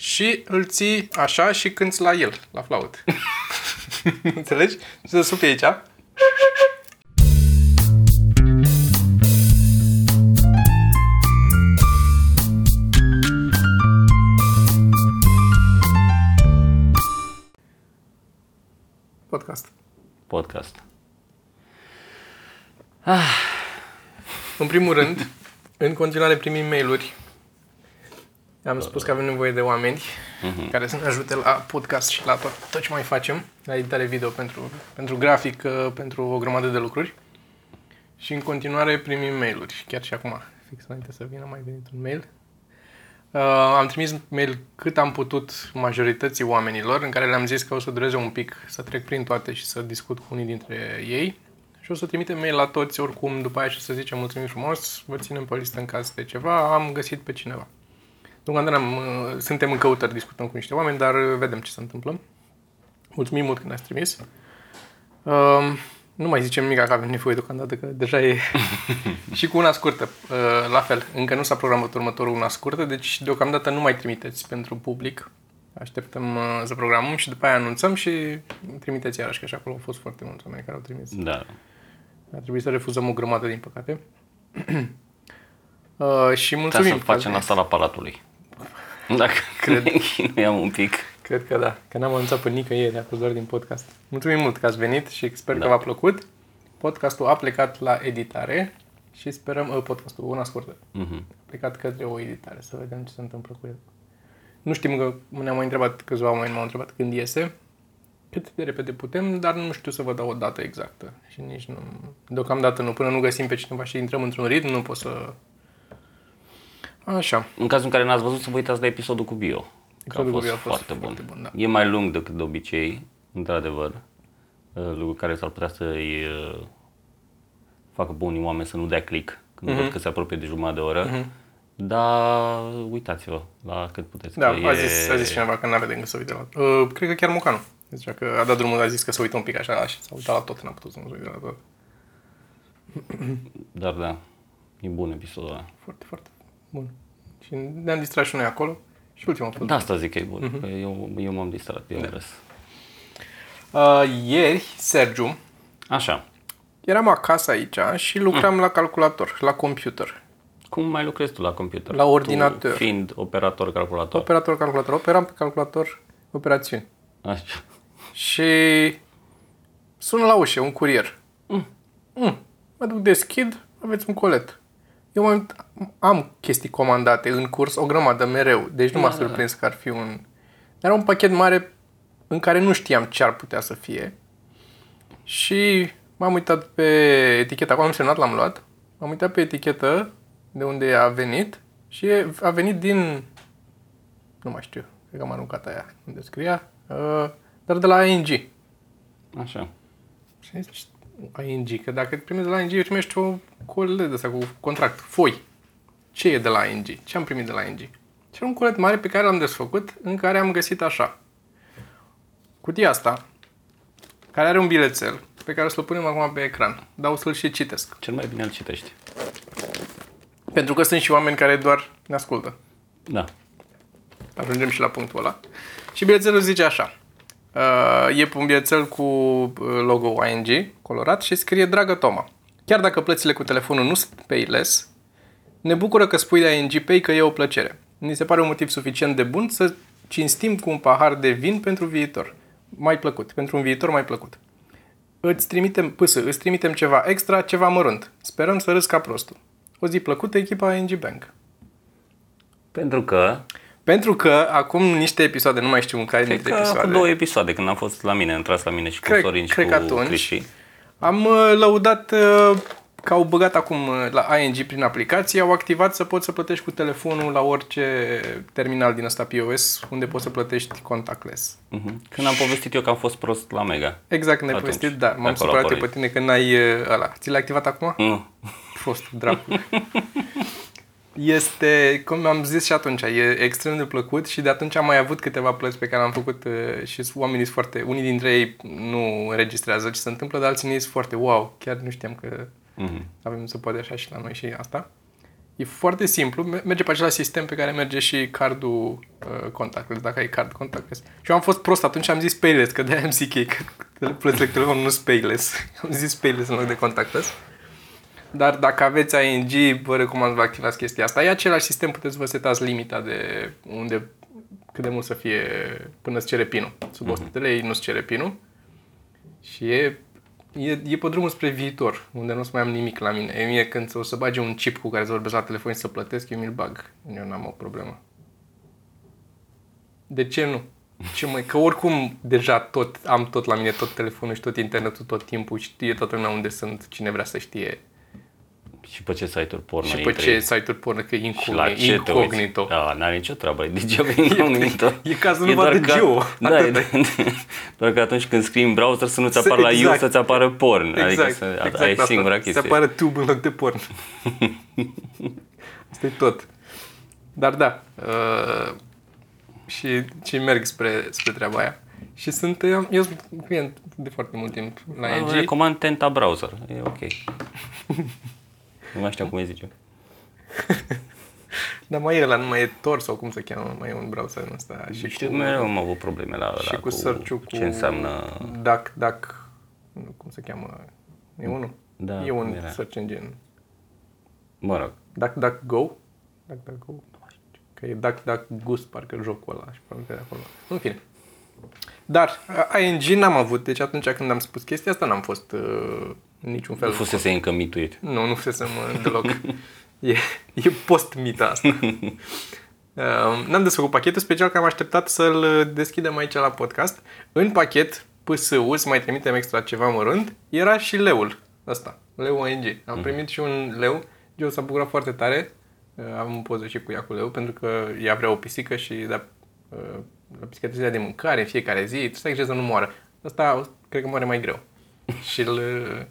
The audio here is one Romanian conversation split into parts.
și îl ții așa și cânti la el, la flaut. Înțelegi? Și să supi aici. Podcast. Podcast. În primul rând, în continuare primim mail-uri. Am spus că avem nevoie de oameni Mhm. care să ne ajute la podcast și la tot, tot ce mai facem, la editare video pentru, pentru grafic, pentru o grămadă de lucruri. Și în continuare primim mail-uri, chiar și acum, fix înainte să vină, mai venit un mail. Uh, am trimis mail cât am putut majorității oamenilor, în care le-am zis că o să dureze un pic să trec prin toate și să discut cu unii dintre ei. Și o să trimitem mail la toți oricum după aia și să zicem mulțumim frumos, vă ținem pe listă în caz de ceva, am găsit pe cineva. Deocamdată am, uh, suntem în căutări, discutăm cu niște oameni, dar uh, vedem ce se întâmplă. Mulțumim mult că ne-ați trimis. Uh, nu mai zicem nimic că avem nevoie deocamdată, că deja e... și cu una scurtă, uh, la fel. Încă nu s-a programat următorul una scurtă, deci deocamdată nu mai trimiteți pentru public. Așteptăm uh, să programăm și după aia anunțăm și trimiteți iarăși, că și acolo au fost foarte mulți oameni care au trimis. Da. A trebuit să refuzăm o grămadă, din păcate. uh, și Ca mulțumim. să că facem ați- asta la Palatului. Dacă Cred. ne chinuiam un pic. Cred că da, că n-am anunțat pe nicăieri, a fost doar din podcast. Mulțumim mult că ați venit și sper Da. că v-a plăcut. Podcastul a plecat la editare și sperăm, uh, podcastul, una scurtă, Mhm. a plecat către o editare, să vedem ce se întâmplă cu el. Nu știm că ne-au mai întrebat, câțiva oameni m-au întrebat când iese, cât de repede putem, dar nu știu să vă dau o dată exactă. Și nici nu, deocamdată nu, până nu găsim pe cineva și intrăm într-un ritm, nu pot să... Așa. În cazul în care n-ați văzut, să vă uitați la episodul cu Bio. Că Episodul a cu fost, Bio a fost foarte bun. foarte bun, da. E mai lung decât de obicei, într-adevăr. Uh, Lucru care s-ar putea să-i uh, facă pe unii oameni să nu dea click când Mhm. văd că se apropie de jumătate de oră. Dar uitați-vă la cât puteți. Da, că a e... zis, a zis cineva că n-are de gând să uite la... Uh, cred că chiar Mocanu. Zicea că a dat drumul, a zis că să uită un pic așa și s-a uitat la tot, n-a putut să nu se uite la tot. Dar da, e bun episodul ăla. Foarte, foarte bun. Și ne-am distrat și noi acolo. Și ultima a fost. Da, asta zic că e bun. Mhm. că Eu, eu m-am distrat, eu am râs. Uh, ieri, Sergiu, Așa. eram acasă aici și lucram la calculator, la computer. Cum mai lucrezi tu la computer? La ordinator. Tu fiind operator calculator. Operator calculator, operam pe calculator operațiuni. Așa. Și sună la ușă un curier. Mm. Mm. Mă duc, deschid, aveți un colet. Eu mai am chestii comandate în curs, o grămadă mereu, deci nu m-a surprins că ar fi un... Era un pachet mare în care nu știam ce ar putea să fie. Și m-am uitat pe etichetă, acum am semnat, l-am luat. M-am uitat pe etichetă de unde a venit și a venit din... Nu mai știu, cred că am aruncat aia unde scria, uh, dar de la ING. Așa. Și am zis, ING, că dacă primești de la ING, primești o colet de asta cu contract, foi. Ce e de la ING? Ce am primit de la ING? Și era un colet mare pe care l-am desfăcut, în care am găsit așa. Cutia asta, care are un bilețel, pe care o să-l punem acum pe ecran, dar o să-l și citesc. Cel mai bine îl citești. Pentru că sunt și oameni care doar ne ascultă. Da. Ajungem și la punctul ăla. Și bilețelul zice așa. Uh, e un bilețel cu uh, logo ING colorat și scrie Dragă Toma, chiar dacă plățile cu telefonul nu sunt payless, ne bucură că spui de ING Pay că e o plăcere. Ni se pare un motiv suficient de bun să cinstim cu un pahar de vin pentru viitor. Mai plăcut, pentru un viitor mai plăcut. Îți trimitem, pâsă, îți trimitem ceva extra, ceva mărunt. Sperăm să râzi ca prostul. O zi plăcută, echipa ING Bank. Pentru că, Pentru că acum niște episoade, nu mai știu în care cred dintre că episoade, cu două episoade, când am fost la mine, intras la mine și cu Cred- Sorin și cred cu că atunci. Cristi. Am uh, lăudat uh, că au băgat acum uh, la ING prin aplicație, au activat să poți să plătești cu telefonul la orice terminal din ăsta POS, unde poți să plătești contactless. Mhm. Când am povestit eu că am fost prost la Mega. Exact când ai Atunci, povestit, da, de m-am acolo a supărat eu pe pornit. tine că n-ai uh, ăla. Ți l-ai activat acum? Nu. Fost dracu. Este, cum am zis și atunci, e extrem de plăcut și de atunci am mai avut câteva plăți pe care am făcut uh, și sunt- oamenii sunt foarte, unii dintre ei nu înregistrează ce se întâmplă, dar alții sunt foarte wow, chiar nu știam că Mhm. avem să poate așa și la noi și asta. E foarte simplu, me- merge pe același sistem pe care merge și cardul uh, contactless, dacă ai card contactless. Și eu am fost prost atunci, am zis payless, că de-aia am zic ei că plățile cu telefon nu sunt payless. Am zis payless în loc de contactless. Dar dacă aveți ING, vă recomand să activați chestia asta. E același sistem, puteți să vă setați limita de unde, cât de mult să fie până îți cere pinul. Sub 100 de lei nu-ți cere pinul. Și e, e, e pe drumul spre viitor, unde nu o să mai am nimic la mine. E mie când o să bage un chip cu care să vorbesc la telefon și să plătesc, eu mi-l bag. Eu n-am o problemă. De ce nu? Ce mai? Că oricum deja tot, am tot la mine, tot telefonul și tot internetul tot timpul, știe toată lumea unde sunt, cine vrea să știe. Și pe ce site-uri porno Și pe intri? ce site-uri porno, că e Și la incogni- ce te uiți? incognito. Da, n-are nicio treabă, e degeaba incognito. e cazul numai de geo, Da, e, atât. doar că atunci când scrii în browser să nu-ți apară la Exact. you, să-ți apară porn. Exact, adică să, exact aia e asta. singura Se chestie. apare tube în loc de porn. Asta e tot. Dar da, uh, și, și merg spre, spre treaba aia. Și sunt, eu, eu sunt client de foarte mult timp la Îmi ING. Recomand Tenta Browser, e ok. Nu mai știu cum îi zice. Dar mai e ăla, nu mai e Tor sau cum se cheamă, mai e un browser în ăsta. Și Știu, cu, mereu am avut probleme la și ăla cu, search-ul cu ce înseamnă... Duck, Duck, nu, cum se cheamă, e unul. Da, e cum un era? search engine. Mă rog, Duck, Duck, Go? Duck, Duck, Go? Nu mai știu. Că e Duck, Duck, Goose, parcă jocul ăla și parcă de acolo. În fine. Dar a- ING n-am avut, deci atunci când am spus chestia asta n-am fost uh, în niciun fel. nu fusese încă mituit. Nu, nu fusesem uh, deloc. e, e post-mita asta. Uh, n-am desfăcut pachetul, special că am așteptat să-l deschidem aici la podcast. În pachet, PSU, să mai trimitem extra ceva mărunt, era și leul ăsta, leu ONG. Am primit și un leu, eu s-a bucurat foarte tare, Uh, am o poză și cu ea cu leu, pentru că ea vrea o pisică și da, uh, la pisică trebuie să dea de mâncare în fiecare zi, trebuie să ai grijă să nu moară. Asta cred că moare mai greu. și îl, uh,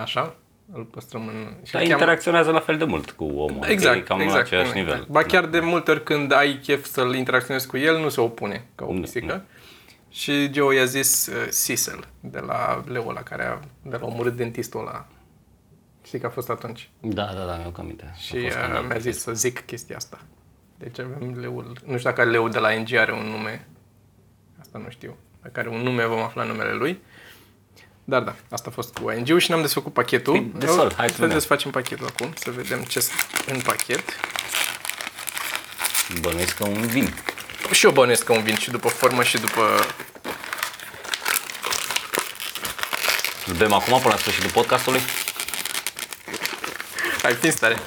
așa, îl păstrăm în... și Dar îl cheamă- interacționează la fel de mult cu omul. Exact, e cam exact. la același exact. nivel. Ba chiar de multe ori când ai chef să-l interacționezi cu el, nu se opune ca o Nu, pisică. Și Joe i-a zis uh, Cecil, de la leul ăla care a, de la omorât dentistul ăla. Știi că a fost atunci. Da, da, da, mi-au cam aminte. Și A fost uh, scandal. mi-a zis să zic chestia asta. Deci avem leul, nu știu dacă leul de la NG are un nume. Asta nu știu. Dacă are un nume, vom afla numele lui. Dar da, asta a fost cu ING-ul și ne-am desfăcut pachetul. Păi, desfăl, hai să să vedem. desfacem pachetul acum, să vedem ce în pachet. Bănuiesc că un vin. Și eu bănuiesc că un vin și după formă și după... Îl bem acum până la sfârșitul podcastului? Hai, fiind stare.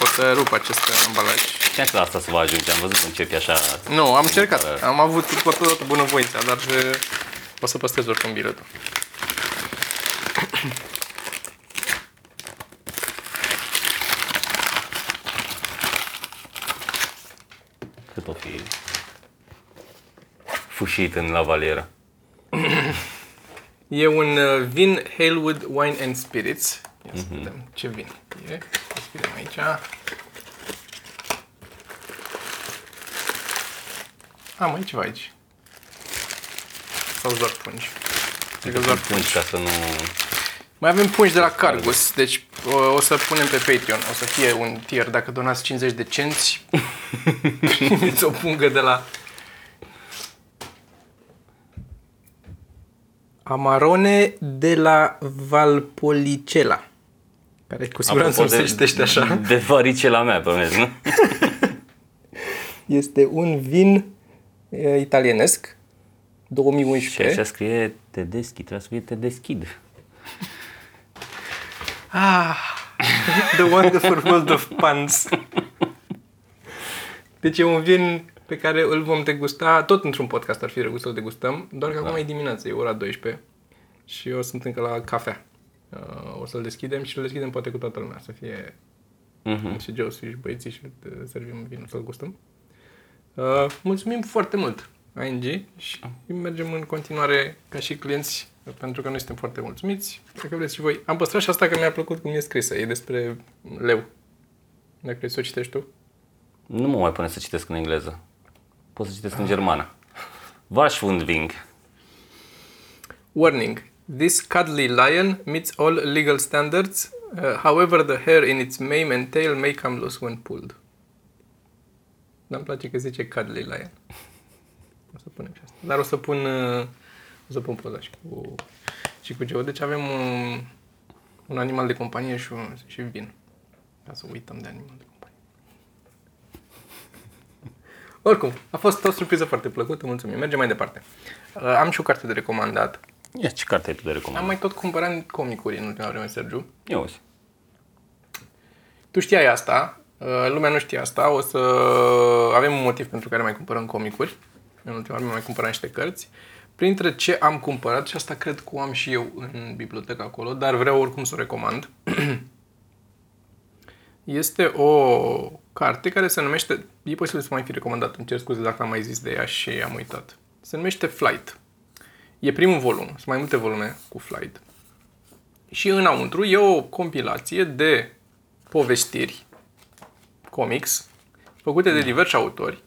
O să rup acest ambalaj. Ce că la asta să vă ajunge? Am văzut că începi așa... Nu, am încercat. Am avut toată, toată bunăvoința, dar uh, o să păstrez oricum biletul. Cât o fi fușit în lavalieră. E un uh, vin Halewood Wine and Spirits. Ia să vedem ce vin e. Deschidem aici. Am aici ceva aici sau doar pungi? Cred că doar pungi. ca să nu... Mai avem pungi de la adică- Cargus, deci o, să punem pe Patreon, o să fie un tier. Dacă donați 50 de cenți, primiți o pungă de la... Amarone de la Valpolicella. Care cu siguranță se citește așa. De varicela mea, pe nu? este un vin eh, italienesc 2011. Și așa scrie Tedeschi, trebuie să fie te deschid. Ah, the wonderful world of puns. Deci e un vin pe care îl vom degusta, tot într-un podcast ar fi drăguț să-l degustăm, doar că da. acum e dimineață, e ora 12 și eu sunt încă la cafea. Uh, o să-l deschidem și îl deschidem poate cu toată lumea, să fie uh-huh. și Joe și băieții și servim vinul să-l gustăm. Uh, mulțumim foarte mult! ING, și mergem în continuare ca și clienți, pentru că noi suntem foarte mulțumiți. Dacă vreți și voi. Am păstrat și asta că mi-a plăcut cum e scrisă. E despre leu. Dacă vrei să o citești tu. Nu mă mai pune să citesc în engleză. Pot să citesc în germană. Waschwundwing. Warning. This cuddly lion meets all legal standards Uh, however, the hair in its mane and tail may come loose when pulled. Dar îmi place că zice cuddly la el. O să punem și asta. Dar o să pun, uh, o să pun poza și cu, și cu Geo. Deci avem un, un animal de companie și, un, și vin. Ca să uităm de animal de companie. Oricum, a fost o surpriză foarte plăcută, mulțumim. Mergem mai departe. Uh, am și o carte de recomandat. Ia, ce carte ai tu de Am recomandat? mai tot cumpărat comicuri în ultima vreme, Sergiu. Eu auzi. Tu știai asta, uh, lumea nu știe asta, o să avem un motiv pentru care mai cumpărăm comicuri. În ultima vreme mai cumpărat niște cărți. Printre ce am cumpărat, și asta cred că o am și eu în bibliotecă acolo, dar vreau oricum să o recomand, este o carte care se numește, e posibil să mai fi recomandat, îmi cer scuze dacă am mai zis de ea și am uitat. Se numește Flight. E primul volum, sunt mai multe volume cu Flight. Și înăuntru e o compilație de povestiri, comics, făcute de diversi autori,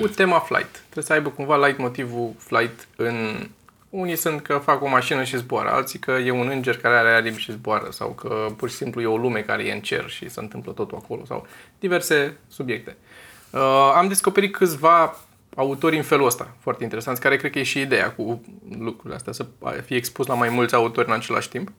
cu tema flight. Trebuie să aibă cumva light motivul flight în... Unii sunt că fac o mașină și zboară, alții că e un înger care are aripi și zboară, sau că pur și simplu e o lume care e în cer și se întâmplă totul acolo, sau diverse subiecte. Uh, am descoperit câțiva autori în felul ăsta, foarte interesanți, care cred că e și ideea cu lucrurile astea, să fie expus la mai mulți autori în același timp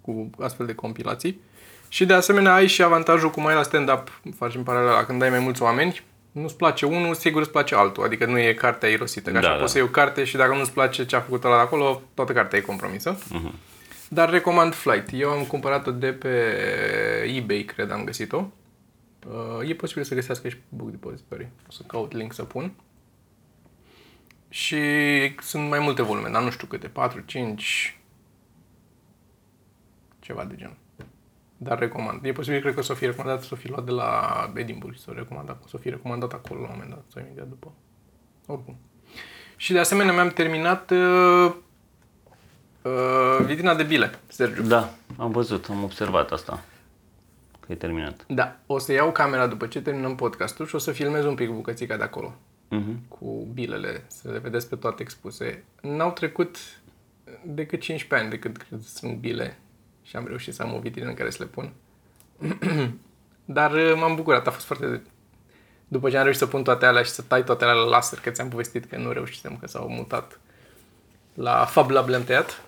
cu astfel de compilații. Și de asemenea ai și avantajul cum ai la stand-up, faci în paralel, când ai mai mulți oameni, nu-ți place unul, sigur îți place altul. Adică nu e cartea irosită. Că Da, așa da. poți să iei o carte și dacă nu-ți place ce a făcut ăla de acolo, toată cartea e compromisă. Dar recomand Flight. Eu am cumpărat-o de pe eBay, cred, am găsit-o. Uh, e posibil să găsească și pe Book Depository. O să caut link să pun. Și sunt mai multe volume, dar nu știu câte, 4, 5, ceva de genul. Dar recomand. E posibil, cred că o să fie recomandat, să fie luat de la Edinburgh, să o recomand, o să fie recomandat acolo la un moment dat, sau imediat după. Oricum. Și de asemenea mi-am terminat uh, uh, vitrina de bile, Sergiu. Da, am văzut, am observat asta. Că e terminat. Da, o să iau camera după ce terminăm podcastul și o să filmez un pic bucățica de acolo. Mhm. cu bilele, să le vedeți pe toate expuse. N-au trecut decât 15 ani de când cred sunt bile și am reușit să am o vitrină în care să le pun. Dar uh, m-am bucurat, a fost foarte... După ce am reușit să pun toate alea și să tai toate alea la laser, că ți-am povestit că nu reușisem, că s-au mutat la Fab Lab le-am tăiat,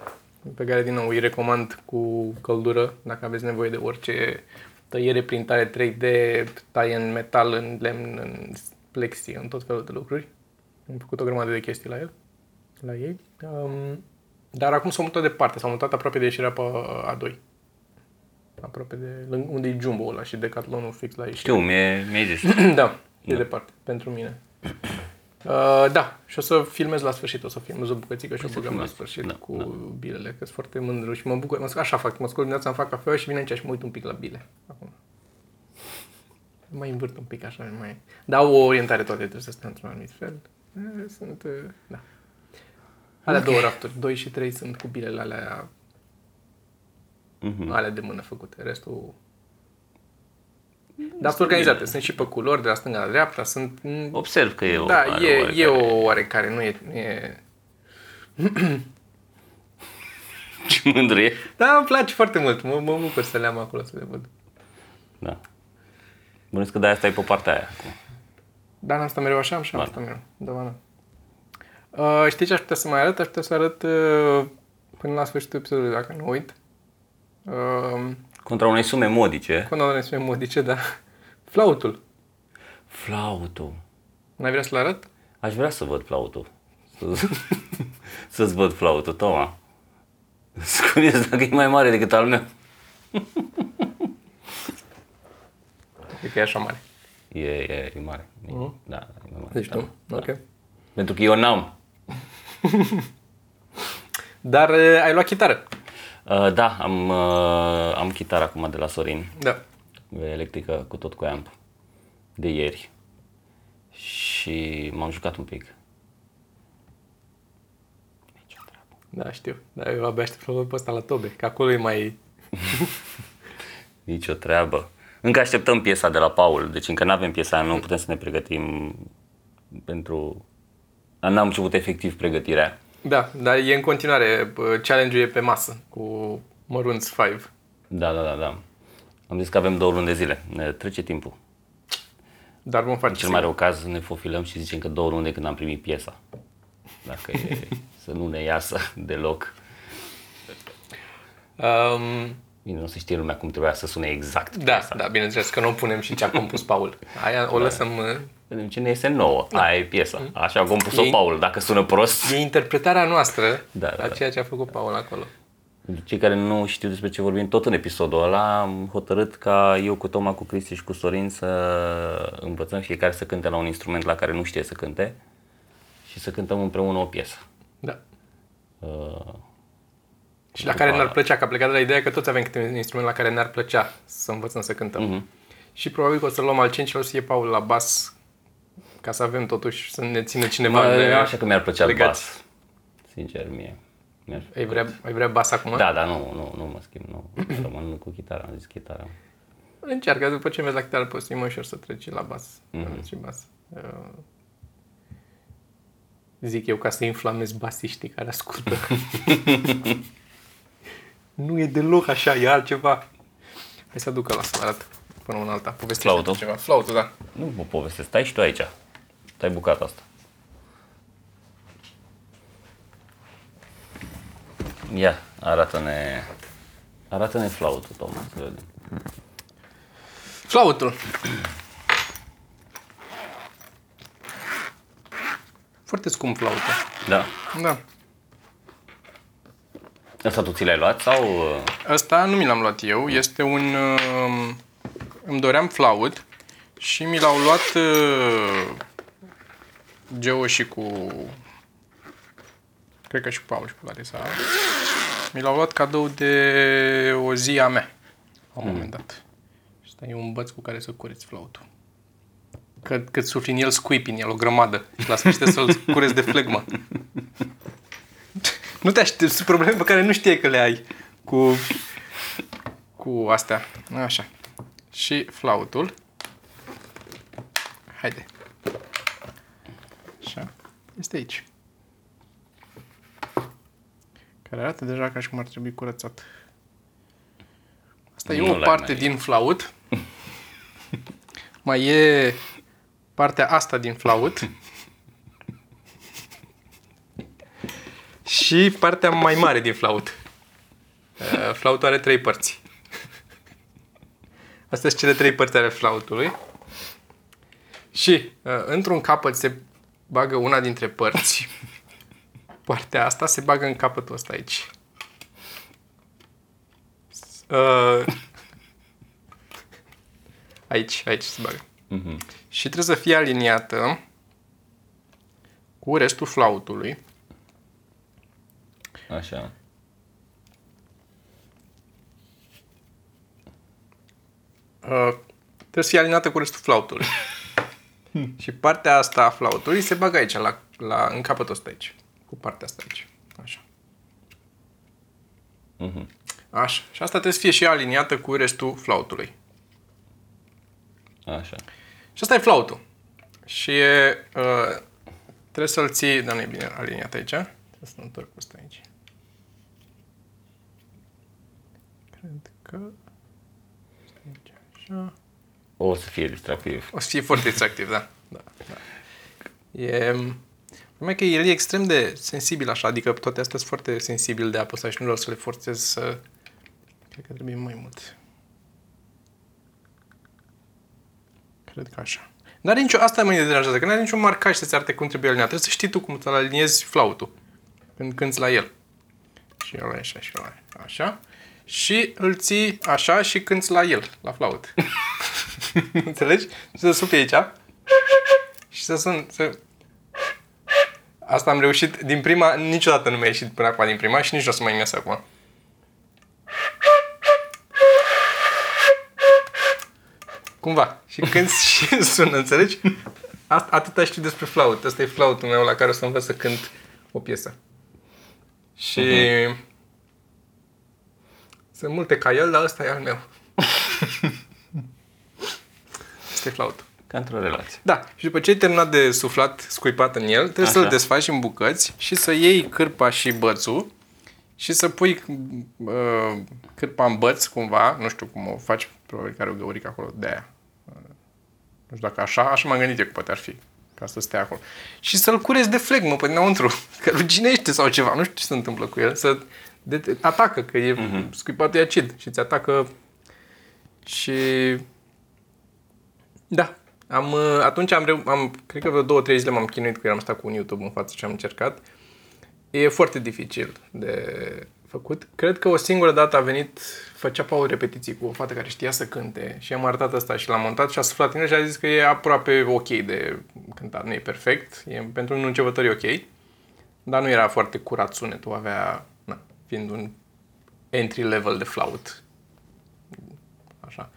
pe care din nou îi recomand cu căldură, dacă aveți nevoie de orice tăiere, printare 3D, taie în metal, în lemn, în plexi, în tot felul de lucruri. Am făcut o grămadă de chestii la el, la ei. Um, dar acum s-au mutat departe, s-au mutat aproape de ieșirea pe A2. Aproape de lângă- unde e Jumbo ăla și Decathlonul fix la ieșire. Știu, mi-e, mi-ai zis. da, e departe, pentru mine. Uh, da, și o să filmez la sfârșit, o să filmez o bucățică și o să băgăm la filmezi. sfârșit Da, cu da. bilele, că sunt foarte mândru și mă bucur. Mă, așa fac, mă scol dimineața, îmi fac cafea și vin aici și mă uit un pic la bile. Acum. Mai învârt un pic așa, mai... Dau o orientare toate, trebuie să stea într-un anumit fel. Eh, Sunt, eh, da. Alea două rafturi, 2 și 3 sunt cu bilele alea, Mhm. alea de mână făcute, restul... Dar sunt organizate, sunt și pe culori, de la stânga la dreapta, sunt... Observ că e o... Da, are e, oarecare- e o oarecare, nu e, nu e... Ce mândru e. Da, îmi place foarte mult, mă, mă bucur să le am acolo, să le văd. Da. Bănuiesc că de-aia stai pe partea aia. acum. Dar n-am stat mereu așa, am și am Da. stat mereu. Da, ba, da. Uh, știi ce aș putea să mai arăt? Aș putea să arăt uh, până la sfârșitul episodului, dacă nu uit. Uh, Contra unei sume modice. Când ne spune modice, da. Flautul. Flautul. N-ai vrea să-l arăt? Aș vrea să văd flautul. Să- Să-ți văd flautul, Toma. Sunt curios dacă e mai mare decât al meu. Cred că e așa mare. E, e, e mare. E, Da, e mai mare. Deci da. tu? Ok. Pentru că eu n-am. Dar uh, ai luat chitară. Uh, da, am, uh, am chitară acum de la Sorin. Da. electrică cu tot cu amp de ieri și m-am jucat un pic. Nici o treabă. Da, știu. Dar eu abia aștept să văd pe ăsta la tobe, că acolo e mai... Nici o treabă. Încă așteptăm piesa de la Paul, deci încă nu avem piesa, nu putem să ne pregătim pentru... Dar N-am început efectiv pregătirea. Da, dar e în continuare, bă, challenge-ul e pe masă cu mărunți 5. Da, da, da, da. Am zis că avem două luni de zile. Ne trece timpul. Dar vom face În cel mai rău caz ne fofilăm și zicem că două luni de când am primit piesa. Dacă e să nu ne iasă deloc. Um, Bine, nu se știe lumea cum trebuia să sune exact da, piesa. da, bineînțeles că nu punem și ce a compus Paul. Aia o lăsăm... uh, Vedem ce ne iese nouă. Aia e piesa. Așa a compus-o Ei- Paul. Dacă sună prost, E interpretarea noastră Da, da, la da. ceea ce a făcut Paul acolo. Pentru cei care nu știu despre ce vorbim, tot în episodul ăla am hotărât ca eu cu Toma, cu Cristi și cu Sorin să învățăm fiecare să cânte la un instrument la care nu știe să cânte și să cântăm împreună o piesă. Da. Uh, Și la care ne-ar plăcea, că a plecat de la ideea că toți avem câte un instrument la care ne-ar plăcea să învățăm să cântăm. Mhm. Și probabil că o să luăm al cincilor să fie Paul la bas, ca să avem totuși să ne țină cineva mă, de... așa că mi-ar plăcea legați. bas. Sincer, mie. Mi-ar fi Ai vrea, ai vrea bas acum? Da, da, nu, nu, nu mă schimb, nu. Rămân cu chitara, am zis chitara. Încearcă, după ce mergi la chitară, poți să fii mai ușor să treci la bas. Mhm. Mm-hmm. Și bas. Uh, zic eu ca să inflamez basiștii care ascultă. nu e deloc așa, e altceva. Hai să aducă la să arăt până una alta. Povestește Flautul? ceva. Flautul, da. Nu vă povestesc, stai și tu aici. Stai bucata asta. Ia, arată-ne... Arată-ne flautul, Toma, să vedem. Flautul. Foarte scump flautul. Da. Da. Asta tu ți l-ai luat sau... uh, Asta nu mi l-am luat eu, este un... Uh, îmi doream flaut și mi l-au luat uh, Geo și cu... Cred că și cu Paul și cu Larisa. Mi l-au luat cadou de o zi a mea, la un moment dat. Și ăsta e un băț cu care să cureți flautul. Că, cât sufli în el, scuipi în el o grămadă și la sfârșit să-l cureți de flegmă. Nu te aștept, sunt probleme pe care nu știi că le ai cu, cu astea. Așa. Și flautul. Haide. Așa. Este aici. Care arată deja ca și cum ar trebui curățat. Asta e Nu o l-ai parte mai- din flaut. Mai e partea asta din flaut. și partea mai mare din flaut. Uh, Flautul are trei părți. Astea sunt cele trei părți ale flautului. Și uh, într-un capăt se bagă una dintre părți. Partea asta se bagă în capătul ăsta aici. Uh, aici, aici se bagă. mhm. Și trebuie să fie aliniată cu restul flautului. Așa. Uh, trebuie să fie aliniată cu restul flautului. și partea asta a flautului se bagă aici, la, la, în capătul ăsta aici. Cu partea asta aici. Așa. Mhm. Așa. Și asta trebuie să fie și aliniată cu restul flautului. Așa. Și asta e flautul. Și e, uh, trebuie să-l ții, dar nu e bine aliniat aici. Trebuie să-l întorc pe ăsta aici. Cred că... Asta e aici, așa. O să fie distractiv. O să fie foarte distractiv, da. da, da. E... Problema e că el e extrem de sensibil așa, adică toate astea sunt foarte sensibil de apăsat și nu vreau să le forțez să... Cred că trebuie mai mult. Cred că așa. Nu are nicio... Asta mă deranjează, că nu are niciun marcaj să-ți arate cum trebuie alineat. Trebuie să știi tu cum să aliniezi flautul când cânti la el. Și ăla e așa, și ăla e așa. Și îl ții așa și cânti la el, la flaut. Înțelegi? Și să supli aici. Și să sun... Să... Asta am reușit din prima, niciodată nu mi-a ieșit până acum din prima și nici nu o să mai îmi iasă acum. Cumva. Și când și sună, înțelegi? At- atâta știu despre flaut. Asta e flautul meu la care o să învăț să cânt o piesă. Și... Sunt multe ca el, dar ăsta e al meu. Asta e flautul. Ca într-o relație. Da, și după ce ai terminat de suflat, scuipat în el, trebuie Așa. să-l desfaci în bucăți și să iei cârpa și bățul și să pui uh, cârpa în băț cumva, nu știu cum o faci probabil că are o găurică acolo de aia. Nu știu dacă așa, așa m-am gândit eu că poate ar fi ca să stea acolo. Și să-l cureți de flegmă pe dinăuntru, că ruginește sau ceva, nu știu ce se întâmplă cu el, să de, atacă, că e uh-huh. scuipat de acid și ți atacă și da, am, uh, atunci am, reu- am, cred că vreo două, trei zile m-am chinuit cu el, am stat cu un YouTube în față și am încercat. E foarte dificil de făcut. Cred că o singură dată a venit, făcea Paul repetiții cu o fată care știa să cânte și am arătat asta și l-am montat și a suflat în el și a zis că e aproape ok de cântat. Nu e perfect, e, pentru un începător e ok, dar nu era foarte curat sunetul, avea, na, fiind un entry level de flaut. Așa.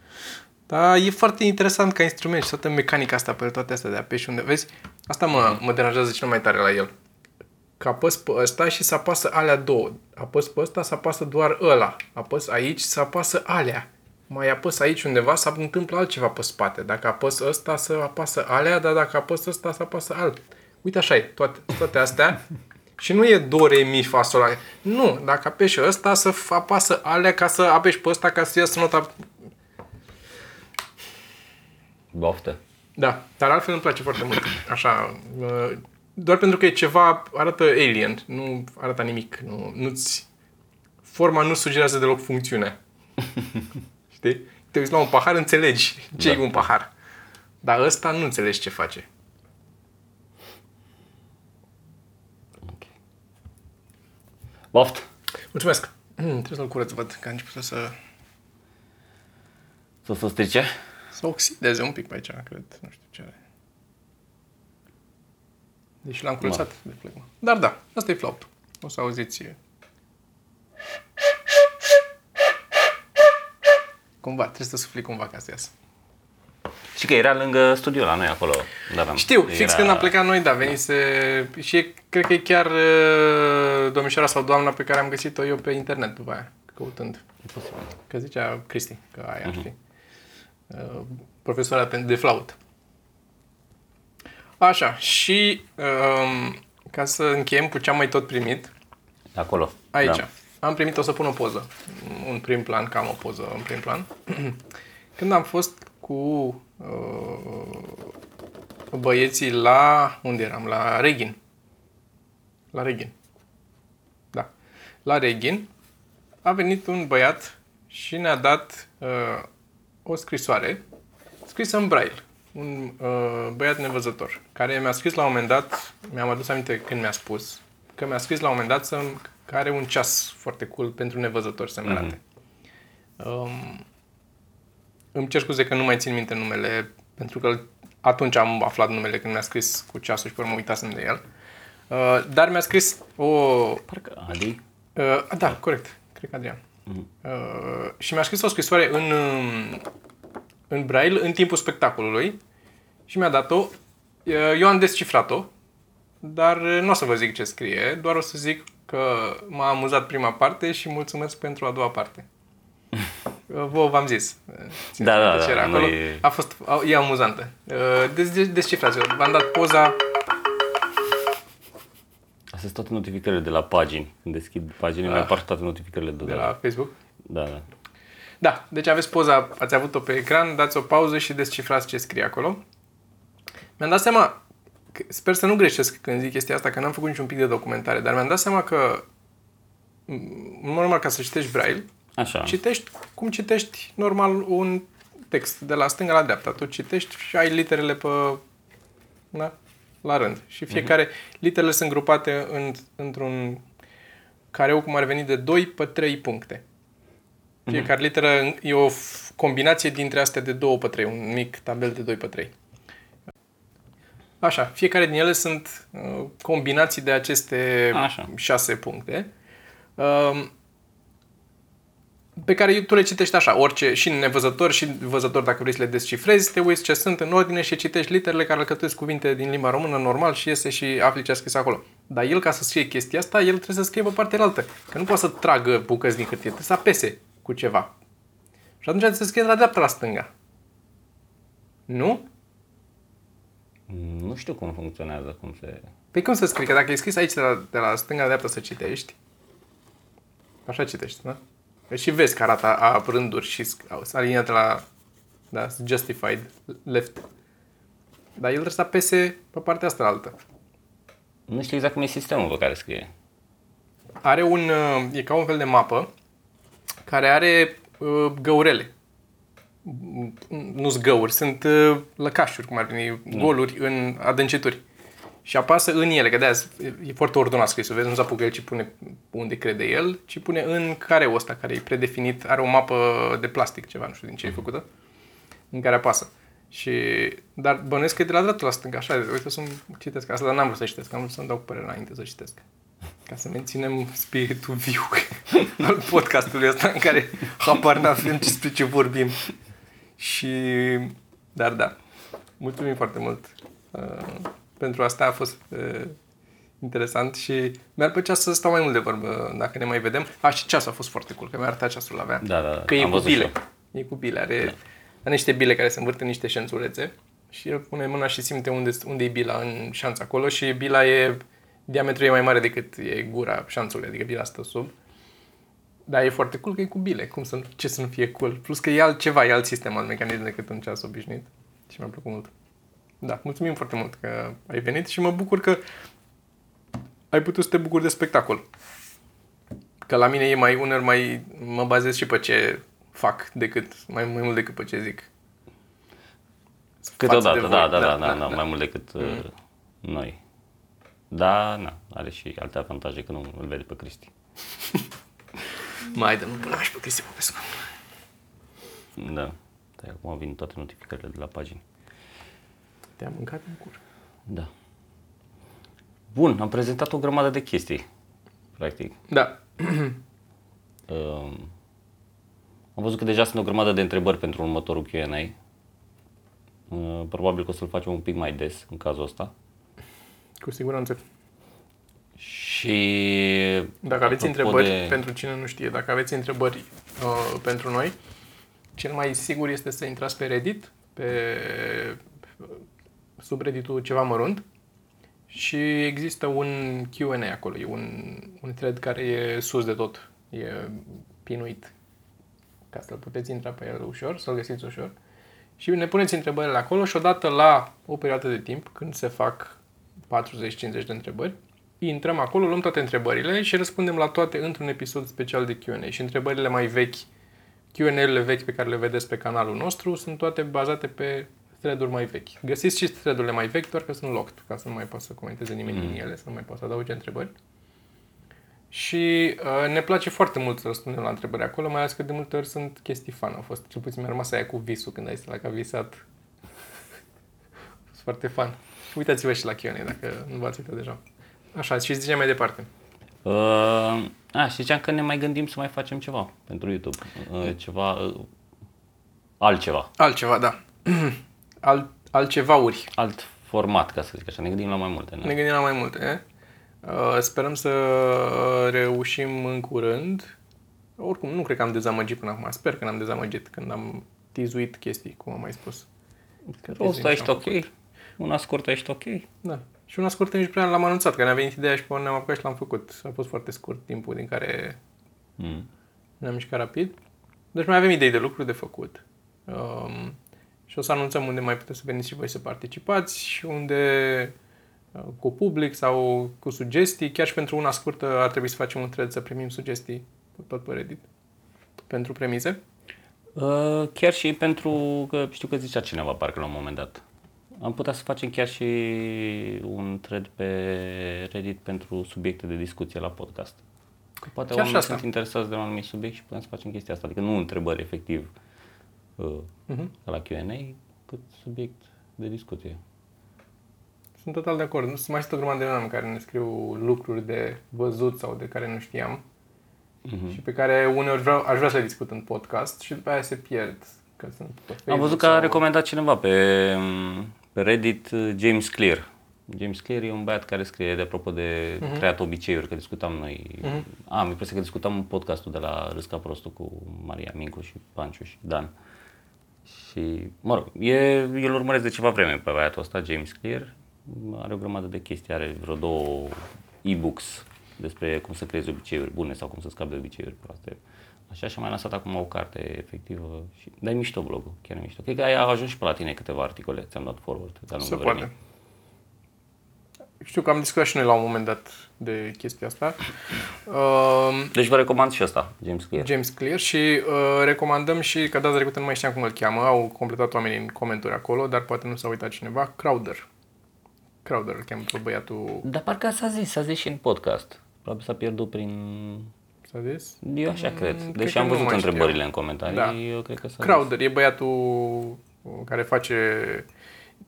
Dar e foarte interesant ca instrument și toată mecanica asta pe toate astea de apeși unde vezi. Asta mă, mă deranjează cel mai tare la el. Că apăs pe ăsta și să apasă alea două. Apăs pe ăsta să apasă doar ăla. Apăs aici să apasă alea. Mai apăs aici undeva să întâmplă altceva pe spate. Dacă apăs ăsta să apasă alea, dar dacă apăs ăsta să apasă alt. Uite așa e, toate, toate astea. Și nu e do, re, mi, fa, sol, la. Nu, dacă apeși ăsta să apasă alea ca să apeși pe ăsta ca să iasă nota Boftă. Da, dar altfel îmi place foarte mult. Așa, uh, doar pentru că e ceva, arată alien, nu arată nimic. Nu, nu-ți, forma nu sugerează deloc funcțiunea. Știi? Te uiți la un pahar, înțelegi ce Da. e un pahar. Dar ăsta nu înțelegi ce face. Boft. Mulțumesc! Mm, trebuie să-l curăț, văd că a început să, Să se strice? să oxideze un pic pe aici, cred. Nu știu ce are. Deci l-am curățat de flegmă. Dar da, asta e flautul. O să auziți Cumva, trebuie să sufli cumva ca să iasă. Și că era lângă studio la noi acolo. Dar am- Știu, fix era- când am plecat noi, da, venise... Și e, cred că e chiar uh, domnișoara sau doamna pe care am găsit-o eu pe internet după aia, căutând. Că zicea Cristi, că aia ar fi. Uh, profesoara pe- de flaută. Așa, și um, ca să încheiem cu ce am mai tot primit, Acolo. Aici. Da. Am primit, o să pun o poză. Un prim plan, că am o poză în prim plan. Când am fost cu uh, băieții la... Unde eram? La Reghin. La Reghin. Da. La Reghin a venit un băiat și ne-a dat uh, o scrisoare scrisă în braille. Un uh, băiat nevăzător, care mi-a scris la un moment dat, mi-am adus aminte când mi-a spus, că mi-a scris la un moment dat să că are un ceas foarte cool pentru nevăzători să-mi arate. Um, îmi cer scuze că nu mai țin minte numele, pentru că atunci am aflat numele când mi-a scris cu ceasul și pe urmă uitasem de el. Uh, dar mi-a scris o... Parcă Adi. Uh, da, corect. Cred că Adrian. Uh, și mi-a scris o scrisoare în, um, în braille în timpul spectacolului și mi-a dat-o. Uh, Eu am descifrat-o, dar uh, nu o să vă zic ce scrie, doar o să zic că m-a amuzat prima parte și mulțumesc pentru a doua parte. Uh, Vă v-am zis. Uh, țineți Da, da, minte ce da, era nu acolo. e- A fost, a- e amuzantă. Uh, Des, des, descifrați-o. V-am dat poza. Astea sunt toate notificările de la pagini. Când deschid paginile, mi apar toate notificările de, de la Facebook. Da, da. Da, deci aveți poza, ați avut-o pe ecran, dați o pauză și descifrați ce scrie acolo. Mi-am dat seama, că- sper să nu greșesc când zic chestia asta, că n-am făcut niciun pic de documentare, dar mi-am dat seama că, m- normal, ca să citești braille, Așa. citești cum citești normal un text, de la stânga la dreapta. Tu citești și ai literele pe, da, la rând. Și fiecare, literele sunt grupate în, într-un careu cum ar veni de 2 pe 3 puncte. Fiecare literă e o f- combinație dintre astea de 2 pe 3, un mic tabel de 2 pe 3. Așa, fiecare din ele sunt uh, combinații de aceste Așa. 6 puncte. Um, pe care tu le citești așa, orice, și nevăzător și văzător, dacă vrei să le descifrezi, te uiți ce sunt în ordine și citești literele care alcătuiesc cuvinte din limba română normal și iese și afli ce a scris acolo. Dar el, ca să scrie chestia asta, el trebuie să scrie pe partea altă. Că nu poate să tragă bucăți din hârtie, trebuie să apese cu ceva. Și atunci trebuie să scrie de la dreapta la stânga. Nu? Nu știu cum funcționează, cum se... Păi cum să scrii? Că dacă e scris aici de la, de la stânga la dreapta să citești, așa citești, da? Și vezi că arată a rânduri și sc- s-a aliniat la da, justified left. Dar el trebuie să apese pe partea asta altă. Nu știu exact cum e sistemul pe care scrie. Are un, uh, e ca un fel de mapă care are uh, găurele. Nu sunt găuri, sunt uh, lăcașuri, cum ar veni, goluri în adâncituri. Și apasă în ele, că de e foarte ordonat scrisul, vezi, nu se apucă el ce pune unde crede el, ci pune în careul ăsta, care e predefinit, are o mapă de plastic, ceva, nu știu din ce e făcută, în care apasă. Și, dar bănuiesc că e de la dreapta la stânga, așa, uite să citesc asta, dar n-am vrut să citesc, am vrut să-mi dau cu părere înainte să citesc. Ca să menținem spiritul viu al podcastului ăsta în care habar n-avem despre ce vorbim. Și, dar da, mulțumim foarte mult. Uh, pentru asta a fost uh, interesant și mi-ar plăcea să stau mai mult de vorbă dacă ne mai vedem. A, și ceasul a fost foarte cool, că mi-a arătat ceasul la avea. Da, da, da. Că e Am cu văzut bile. și eu. E cu bile, are, da. are niște bile care se învârt în niște șanțulețe și el pune mâna și simte unde, unde e bila în șanț acolo și bila e, diametrul e mai mare decât e gura șanțului, adică bila stă sub. Dar e foarte cool că e cu bile, cum să, nu- ce să nu fie cool. Plus că e altceva, e alt sistem, alt mecanism decât un ceas obișnuit. Și mi-a plăcut mult. Da, mulțumim foarte mult că ai venit și mă bucur că ai putut să te bucuri de spectacol. Că la mine e mai, uneori mai, mă bazez și pe ce fac decât, mai, mai mult decât pe ce zic. Câteodată, Față de da, voi. da, da, da, da, mai mult decât uh, noi. Da, na, are și alte avantaje că nu îl vede pe Cristi. Mai dă, nu până mai și pe Cristi Popescu. Da. Dar acum vin toate notificările de la pagini. Te-am mâncat în cur. Da. Bun, am prezentat o grămadă de chestii, practic. Da. Um, am văzut că deja sunt o grămadă de întrebări pentru următorul Q&A. Uh, probabil că o să-l facem un pic mai des în cazul ăsta. Cu siguranță. Și Dacă aveți apropo întrebări, de- pentru cine nu știe, dacă aveți întrebări uh, pentru noi, cel mai sigur este să intrați pe Reddit, pe subredditul ceva mărunt și există un Q&A acolo, e un, un thread care e sus de tot, e pinuit ca să puteți intra pe el ușor, să-l găsiți ușor. Și ne puneți întrebările acolo și odată la o perioadă de timp, când se fac 40-50 de întrebări, intrăm acolo, luăm toate întrebările și răspundem la toate într-un episod special de Q&A. Și întrebările mai vechi, Q&A-urile vechi pe care le vedeți pe canalul nostru, sunt toate bazate pe thread-uri mai vechi. Găsiți și thread-urile mai vechi, doar că sunt locked, ca să nu mai poată să comenteze nimeni din ele, să nu mai poată să adauge întrebări. Și uh, ne place foarte mult să răspundem la întrebări acolo, mai ales că de multe ori sunt chestii fan. Au fost, cel puțin mi-a rămas aia cu visul când ai stat la că a visat. a fost foarte fan. Uitați-vă și la Q&A dacă nu v-ați uitat deja. Așa, și ziceam mai departe. Uh, a, și ziceam că ne mai gândim să mai facem ceva pentru YouTube. Uh, ceva, uh, altceva, Altceva, da. Alt, altcevauri. alt format, ca să zic așa. Ne gândim la mai multe. Ne Ne? gândim la mai multe. Uh, sperăm să reușim în curând. Oricum, nu cred că am dezamăgit până acum. Sper că n-am dezamăgit când am tizuit chestii, cum am mai spus. Că O tizuim să și ești am ok, făcut. una scurtă ești ok. Da. Și una scurtă nici prea l-am anunțat, că ne-a venit ideea și pe ne-am apucat și l-am făcut. A fost foarte scurt timpul din care Mm. ne-am mișcat rapid. Deci mai avem idei de lucruri de făcut. Um, și o să anunțăm unde mai puteți să veniți și voi să participați și unde uh, cu public sau cu sugestii. Chiar și pentru una scurtă ar trebui să facem un thread să primim sugestii tot pe Reddit pentru premize. Uh, chiar și pentru că știu că zicea cineva parcă la un moment dat. Am putea să facem chiar și un thread pe Reddit pentru subiecte de discuție la podcast. Că poate Chiar și oamenii asta. sunt interesați de un anumit subiect și putem să facem chestia asta. Adică nu întrebări efectiv uh, Mhm. ca la Q&A, cât subiect de discuție. Sunt total de acord. Nu sunt mai sunt o grămadă de oameni care ne scriu lucruri de văzut sau de care nu știam Mhm. și pe care uneori vreau, aș vrea să le discut în podcast și după aia se pierd. Că sunt pe Facebook Am văzut că a sau- recomandat cineva pe, pe Reddit uh, James Clear. James Clear e un băiat care scrie de apropo de Mhm. creat obiceiuri, că discutam noi. A, mi că discutam un podcastul de la Râsca Prostu cu Maria Mincu și Panciu și Dan. Și, mă rog, e, el urmăresc de ceva vreme pe băiatul ăsta, James Clear. Are o grămadă de chestii, are vreo două e-books despre cum să creezi obiceiuri bune sau cum să scapi de obiceiuri proaste. Așa și am mai lansat acum o carte efectivă. Și, dar e mișto blogul, chiar e mișto. Cred că ai ajuns și pe la tine câteva articole, ți-am dat forward. de-a Se lungul poate. vremii. Știu că am discutat și noi la un moment dat de chestia asta. Uh, Deci vă recomand și ăsta, James Clear. James Clear și uh, recomandăm și, că data trecută nu mai știam cum îl cheamă, au completat oamenii în comentarii acolo, dar poate nu s-a uitat cineva, Crowder. Crowder îl cheamă pe băiatul, Dar parcă s-a zis, s-a zis și în podcast. Probabil s-a pierdut prin... s-a zis? Eu așa cred. cred Deși că am nu văzut mai întrebările știam. în comentarii, Da. eu cred că s-a zis. Crowder e băiatul care face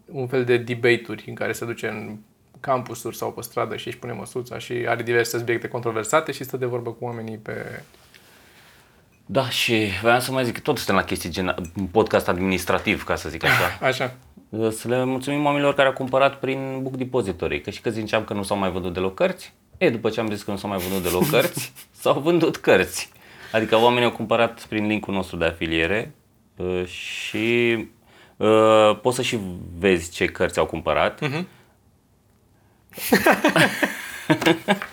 un fel de debate-uri în care se duce în campusuri sau pe stradă și își pune măsuța și are diverse subiecte controversate și stă de vorbă cu oamenii pe... Da, și vreau să mai zic că tot suntem la chestii gen un podcast administrativ, ca să zic așa. Așa. Să le mulțumim oamenilor care au cumpărat prin Book Depository, că și că ziceam că nu s-au mai vândut deloc cărți, e, după ce am zis că nu s-au mai vândut deloc cărți, s-au vândut cărți. Adică oamenii au cumpărat prin linkul nostru de afiliere uh, și uh, poți să și vezi ce cărți au cumpărat. Mhm.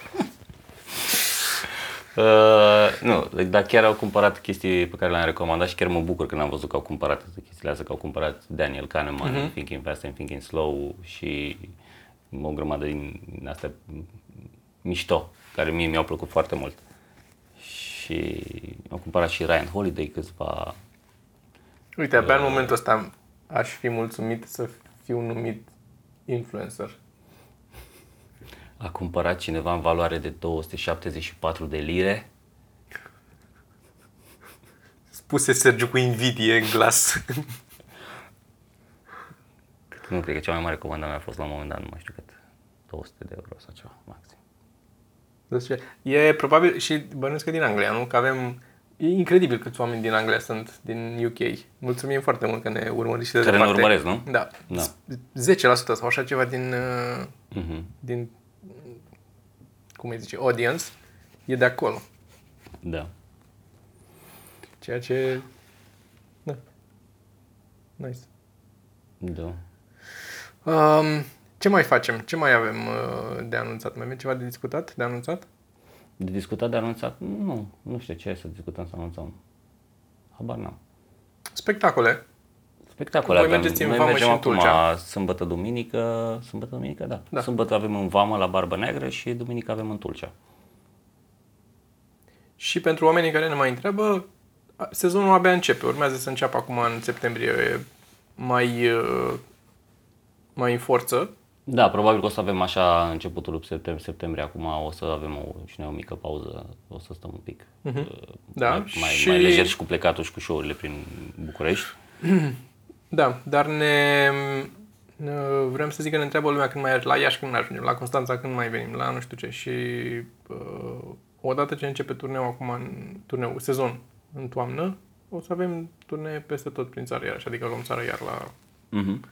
Uh, nu, dar chiar au cumpărat chestii pe care le-am recomandat și chiar mă bucur când am văzut că au cumpărat chestiile astea, că au cumpărat Daniel Kahneman, Mhm. uh-huh. Thinking Fast and Thinking Slow și o grămadă din, din astea mișto, care mie mi-au plăcut foarte mult. Și au cumpărat și Ryan Holiday câțiva... Uite, abia în momentul ăsta aș fi mulțumit să fiu numit influencer. A cumpărat cineva în valoare de 274 de lire. Spuse Sergiu cu invidie în glas. Nu cred că cea mai mare comandă mea a fost la un moment dat, nu mai știu cât, 200 de euro sau ceva, maxim. Deci, e probabil și bănuiesc că din Anglia, nu? Că avem... E incredibil câți oameni din Anglia sunt din UK. Mulțumim foarte mult că ne urmăriți și de Care ne departe. urmăresc, nu? Da. Da. 10% sau așa ceva din, uh, Mhm. din cum îi zice, audience e de acolo. Da. Ceea ce... Da. Nice. Da. Um, ce mai facem? Ce mai avem uh, de anunțat? Mai avem ceva de discutat, de anunțat? De discutat, de anunțat? Nu, nu știu ce e să discutăm, să anunțăm. Habar n-am. Spectacole. Spectacole Voi avem. mergeți în Noi Vamă mergem și în acum Tulcea. sâmbătă, duminică, sâmbătă, duminică, da. Da. Sâmbătă avem în Vamă la Barbă Neagră și duminică avem în Tulcea. Și pentru oamenii care ne mai întreabă, a- sezonul abia începe. Urmează să înceapă acum în septembrie mai, uh, mai în forță. Da, probabil că o să avem așa începutul septembrie, septembrie acum, o să avem o, și noi o mică pauză, o să stăm un pic. Uh, Da, Mai, mai, și- mai lejer și cu plecatul și cu show-urile prin București. Da, dar ne... uh, Vrem să zic că ne întreabă lumea când mai la Iași când mai ajungem, la Constanța când mai venim, la nu știu ce. Și uh, odată ce începe turneul acum, în turneul, sezon, în toamnă, o să avem turnee peste tot prin țară iarăși, adică luăm țara iar la, Mhm.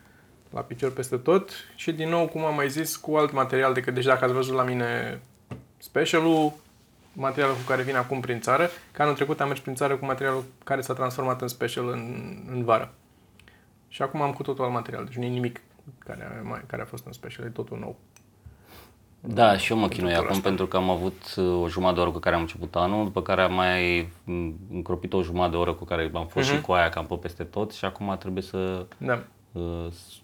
la picior peste tot și din nou, cum am mai zis, cu alt material decât, deci dacă ați văzut la mine specialul, materialul cu care vin acum prin țară, că anul trecut am mers prin țară cu materialul care s-a transformat în special în, în vară. Și acum am cu totul alt material, deci nu e nimic care a, mai, care a fost în special, e totul nou. Da, și eu mă chinui Pentru acum asta. pentru că am avut uh, o jumătate de oră cu care am început anul, după care am mai m, încropit o jumătate de oră cu care am fost și cu aia cam pe peste tot și acum trebuie să... Da. uh, s-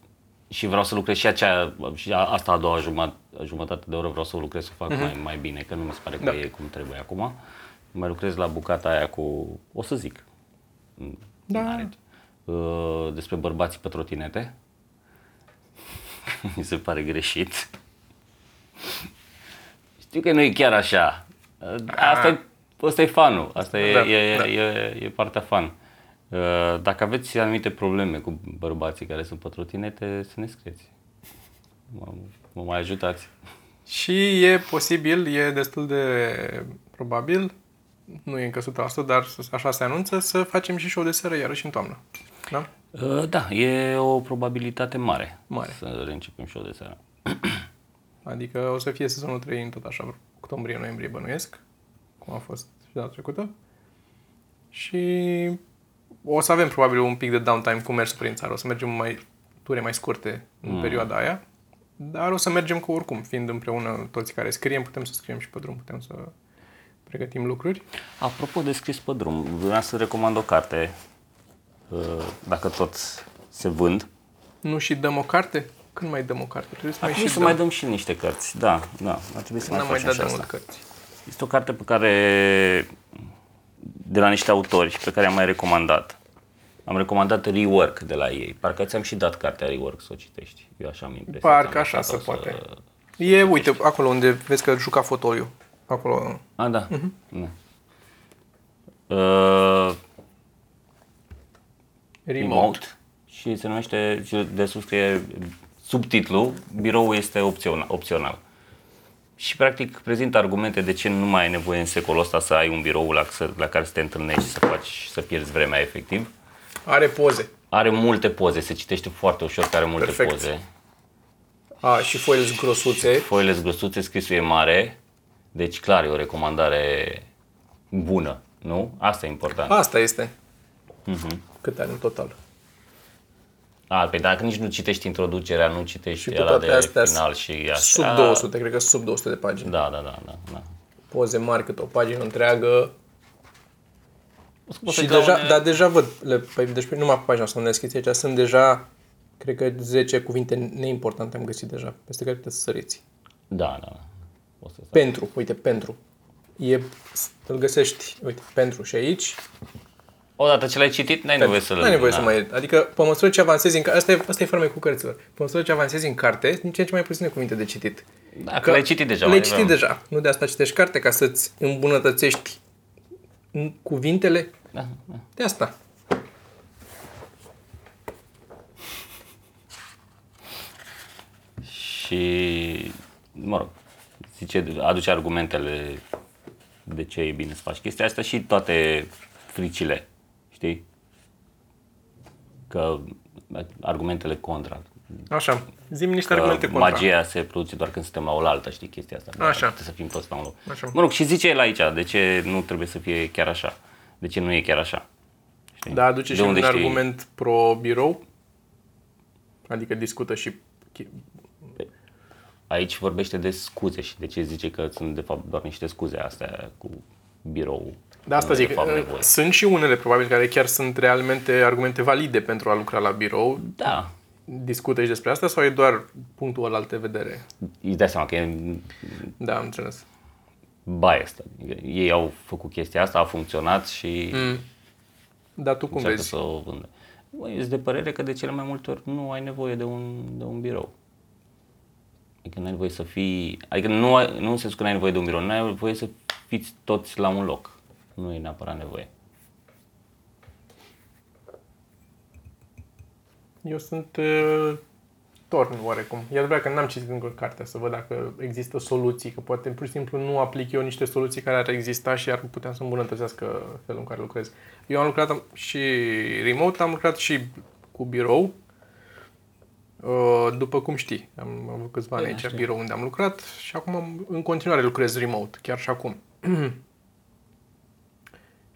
și vreau să lucrez și, acea, și a- asta a doua jumătate, jumătate de oră vreau să o lucrez să o fac mai, mai bine, că nu mi se pare că Da. e cum trebuie acum. Mai lucrez la bucata aia cu, o să zic, Da. N-are ce. Uh, despre bărbații pe trotinete. Mi se pare greșit. Știu că nu e chiar așa. Uh, Asta e, asta e fanul. Asta e, Da, e, da. e, e partea fan. Uh, Dacă aveți anumite probleme cu bărbații care sunt pe trotinete, să ne scrieți. Mă, mă mai ajutați. Și e posibil, e destul de probabil, nu e încă 100%, dar așa se anunță, să facem și show de seară iarăși în toamnă. Da? Uh, Da, e o probabilitate mare, Mare. să reîncepem show de seară. Adică o să fie sezonul 3 în tot așa, octombrie-noiembrie bănuiesc, cum a fost și data trecută. Și o să avem probabil un pic de downtime cu mers prin țară. O să mergem mai ture mai scurte în mm. perioada aia. dar o să mergem cu oricum, fiind împreună toți care scriem, putem să scriem și pe drum, putem să pregătim lucruri. Apropo de scris pe drum, vreau să recomand o carte, uh, dacă tot se vând. Nu și dăm o carte? Când mai dăm o carte? Trebuie să mai Acum și să dăm. mai dăm și niște cărți, da, da, ar trebui să mai N-am mai facem dat și de asta. mult cărți. Este o carte pe care, de la niște autori și pe care am mai recomandat. Am recomandat Rework de la ei. Parcă ți-am și dat cartea Rework să o citești. Eu așa am impresia. Parcă că am așa lăsat-o se poate. Să... E, uite, acolo unde vezi că juca fotoliu. Acolo. A, da. Mhm. da. Uh, Remote. remote și se numește, și de sus scrie subtitlu, biroul este opțional. opțional. Și practic prezintă argumente de ce nu mai ai nevoie în secolul ăsta să ai un birou la, să- la care să te întâlnești și să faci, să pierzi vremea efectiv. Are poze. Are multe poze, se citește foarte ușor, că are multe Perfect. poze. A, și foile sunt grosuțe. Foile sunt grăsuțe, scrisul e mare, deci clar e o recomandare bună, nu? Asta e important. Asta este. Mhm. Cât are în total? A, pe dacă nici nu citești introducerea, nu citești Și cu ăla toate de astea final și astea. Sub 200, cred că sub 200 de pagini. Da, da, da, da. da. Poze mari cât o pagină întreagă. Poți Și să deja, daune- dar deja văd, le, pe, deci pe numai pe pagina asta unde deschiți aici, sunt deja, cred că 10 cuvinte neimportante am găsit deja, peste care puteți să săriți. Da, da, da. Poți să Pentru, uite, pentru. E, îl găsești, uite, pentru și aici. Odată ce l-ai citit, n-ai nevoie să-l... Nu ai nevoie da. să mai... Adică, pe măsură ce avansezi în carte, asta e, asta e formă cu cărților. Pe măsură ce avansezi în carte, din ce în ce mai puține cuvinte de citit. Da, că l-ai citit deja. Le-ai mai citit devreme. deja. Nu de asta citești carte, ca să-ți îmbunătățești în cuvintele. Da, da. De asta. Și, mă rog, zice, aduce argumentele de ce e bine să faci chestia asta și toate fricile, știi? Că argumentele contra. Așa. Zim niște Că argumente contra. magia se produce doar când suntem la oaltă, știi chestia asta. Așa. Trebuie să fim toți la un loc. Așa. Mă rog, și zice el aici, de ce nu trebuie să fie chiar așa. De ce nu e chiar așa. Știi? Da, aduce De și un unde știi? argument pro-birou. Adică discută și... Aici vorbește de scuze și de ce zice că sunt de fapt doar niște scuze astea cu birou. De asta Nu e zic, de fapt uh, nevoie. sunt și unele probabil care chiar sunt realmente argumente valide pentru a lucra la birou. Da, Discută și despre asta sau e doar punctul ăla de vedere? îți dai seama că e Da, am înțeles. biased. Adică ei au făcut chestia asta, a funcționat și mm. Dar tu cum încearcă vezi? să o vândă. Băi, ești de părere că de cele mai multe ori nu ai nevoie de un, de un birou. Adică nu ai nevoie să fii... Adică nu, ai, nu în sensul că nu ai nevoie de un birou, nu ai nevoie să fiți toți la un loc. Nu e neapărat nevoie. Eu sunt uh, torn oarecum. E adevărat că n-am citit încă cartea să văd dacă există soluții, că poate pur și simplu nu aplic eu niște soluții care ar exista și ar putea să îmbunătățească felul în care lucrez. Eu am lucrat am- și remote, am lucrat și cu birou. Uh, După cum știi, am avut câțiva ani Da, aici, știu. birou unde am lucrat și acum am- în continuare lucrez remote, chiar și acum.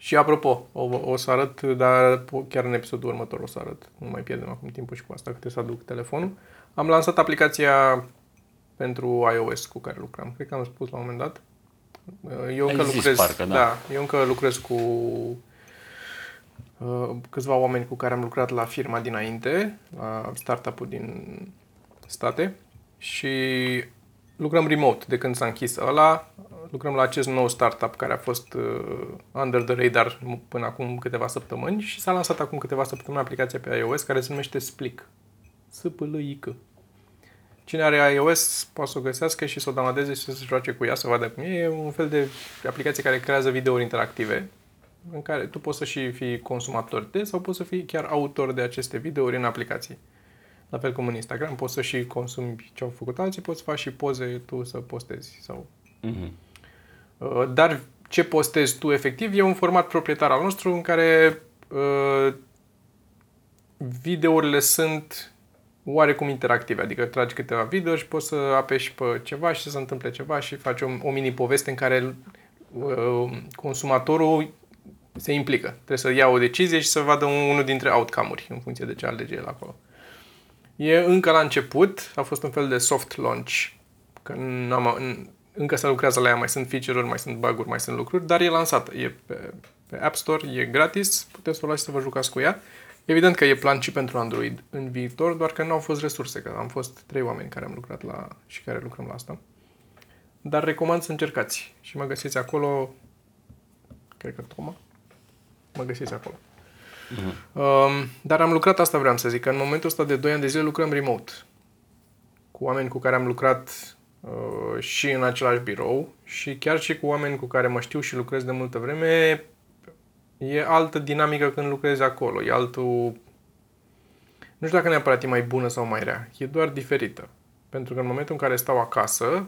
Și apropo, o, o să arăt, dar po- chiar în episodul următor o să arăt. Nu mai pierdem acum timpul și cu asta, că trebuie să aduc telefonul. Am lansat aplicația pentru iOS cu care lucram. Cred că am spus la un moment dat. Eu Ai încă zis, lucrez, parcă, da. da, eu încă lucrez cu uh, câțiva oameni cu care am lucrat la firma dinainte, la startup-ul din state și lucrăm remote de când s-a închis ăla. Lucrăm la acest nou startup care a fost uh, under the radar până acum câteva săptămâni și s-a lansat acum câteva săptămâni aplicația pe iOS care se numește Splick. s p l i k Cine are iOS poate să o găsească și să o downloadeze și să se joace cu ea, să vadă cum e. E un fel de aplicație care creează videouri interactive în care tu poți să și fii consumator de sau poți să fii chiar autor de aceste videouri în aplicație. La fel cum în Instagram, poți să și consumi ce au făcut alții, poți să faci și poze tu să postezi. Sau... Mhm. Uh, Dar ce postezi tu efectiv e un format proprietar al nostru în care uh, videourile sunt oarecum interactive, adică tragi câteva video și poți să apeși pe ceva și să se întâmple ceva și faci o, o mini-poveste în care uh, consumatorul se implică. Trebuie să ia o decizie și să vadă un, unul dintre outcome-uri în funcție de ce alege el acolo. E încă la început, a fost un fel de soft launch, că n-am, încă se lucrează la ea, mai sunt feature-uri, mai sunt bug-uri, mai sunt lucruri, dar e lansată, e pe, pe App Store, e gratis, puteți să o luați să vă jucați cu ea. Evident că e plan și pentru Android în viitor, doar că nu au fost resurse, că am fost trei oameni care am lucrat la și care lucrăm la asta. Dar recomand să încercați și mă găsiți acolo, cred că Toma, mă găsiți acolo. Uh-huh. Um, dar am lucrat, asta vreau să zic, că în momentul ăsta de 2 ani de zile lucrăm remote. Cu oameni cu care am lucrat uh, și în același birou și chiar și cu oameni cu care mă știu și lucrez de multă vreme, e altă dinamică când lucrezi acolo, e altul... Nu știu dacă neapărat e mai bună sau mai rea, e doar diferită. Pentru că în momentul în care stau acasă,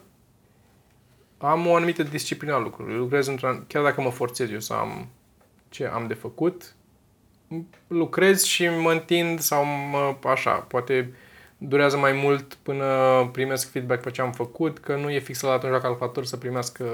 am o anumită disciplină a lucrurilor. Lucrez într chiar dacă mă forțez eu să am ce am de făcut, lucrez și mă întind sau mă, așa, poate durează mai mult până primesc feedback pe ce am făcut, că nu e fixat atunci la calculator să primească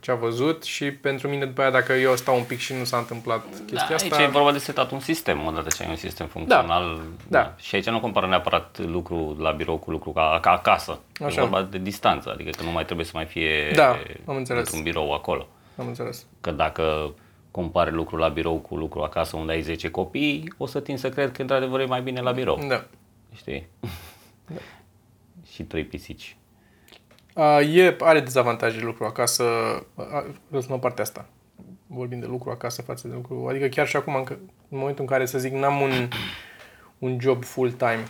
ce a văzut și pentru mine după aia dacă eu stau un pic și nu s-a întâmplat da, chestia aici asta... Aici e vorba de setat un sistem, odată ce ai un sistem funcțional. Da. da. Și aici nu compară neapărat lucru la birou cu lucru ca, ca acasă. Așa. E vorba de distanță, adică că nu mai trebuie să mai fie da, am înțeles. într-un birou acolo. Am înțeles. Că dacă compare lucrul la birou cu lucru acasă unde ai 10 copii, o să tind să cred că într-adevăr e mai bine la birou. Da. Știi? Da. și trei pisici. A, e, are dezavantaje lucru acasă, răspundă partea asta. Vorbim de lucru acasă față de lucru, adică chiar și acum, în, în momentul în care, să zic, n-am un, un job full-time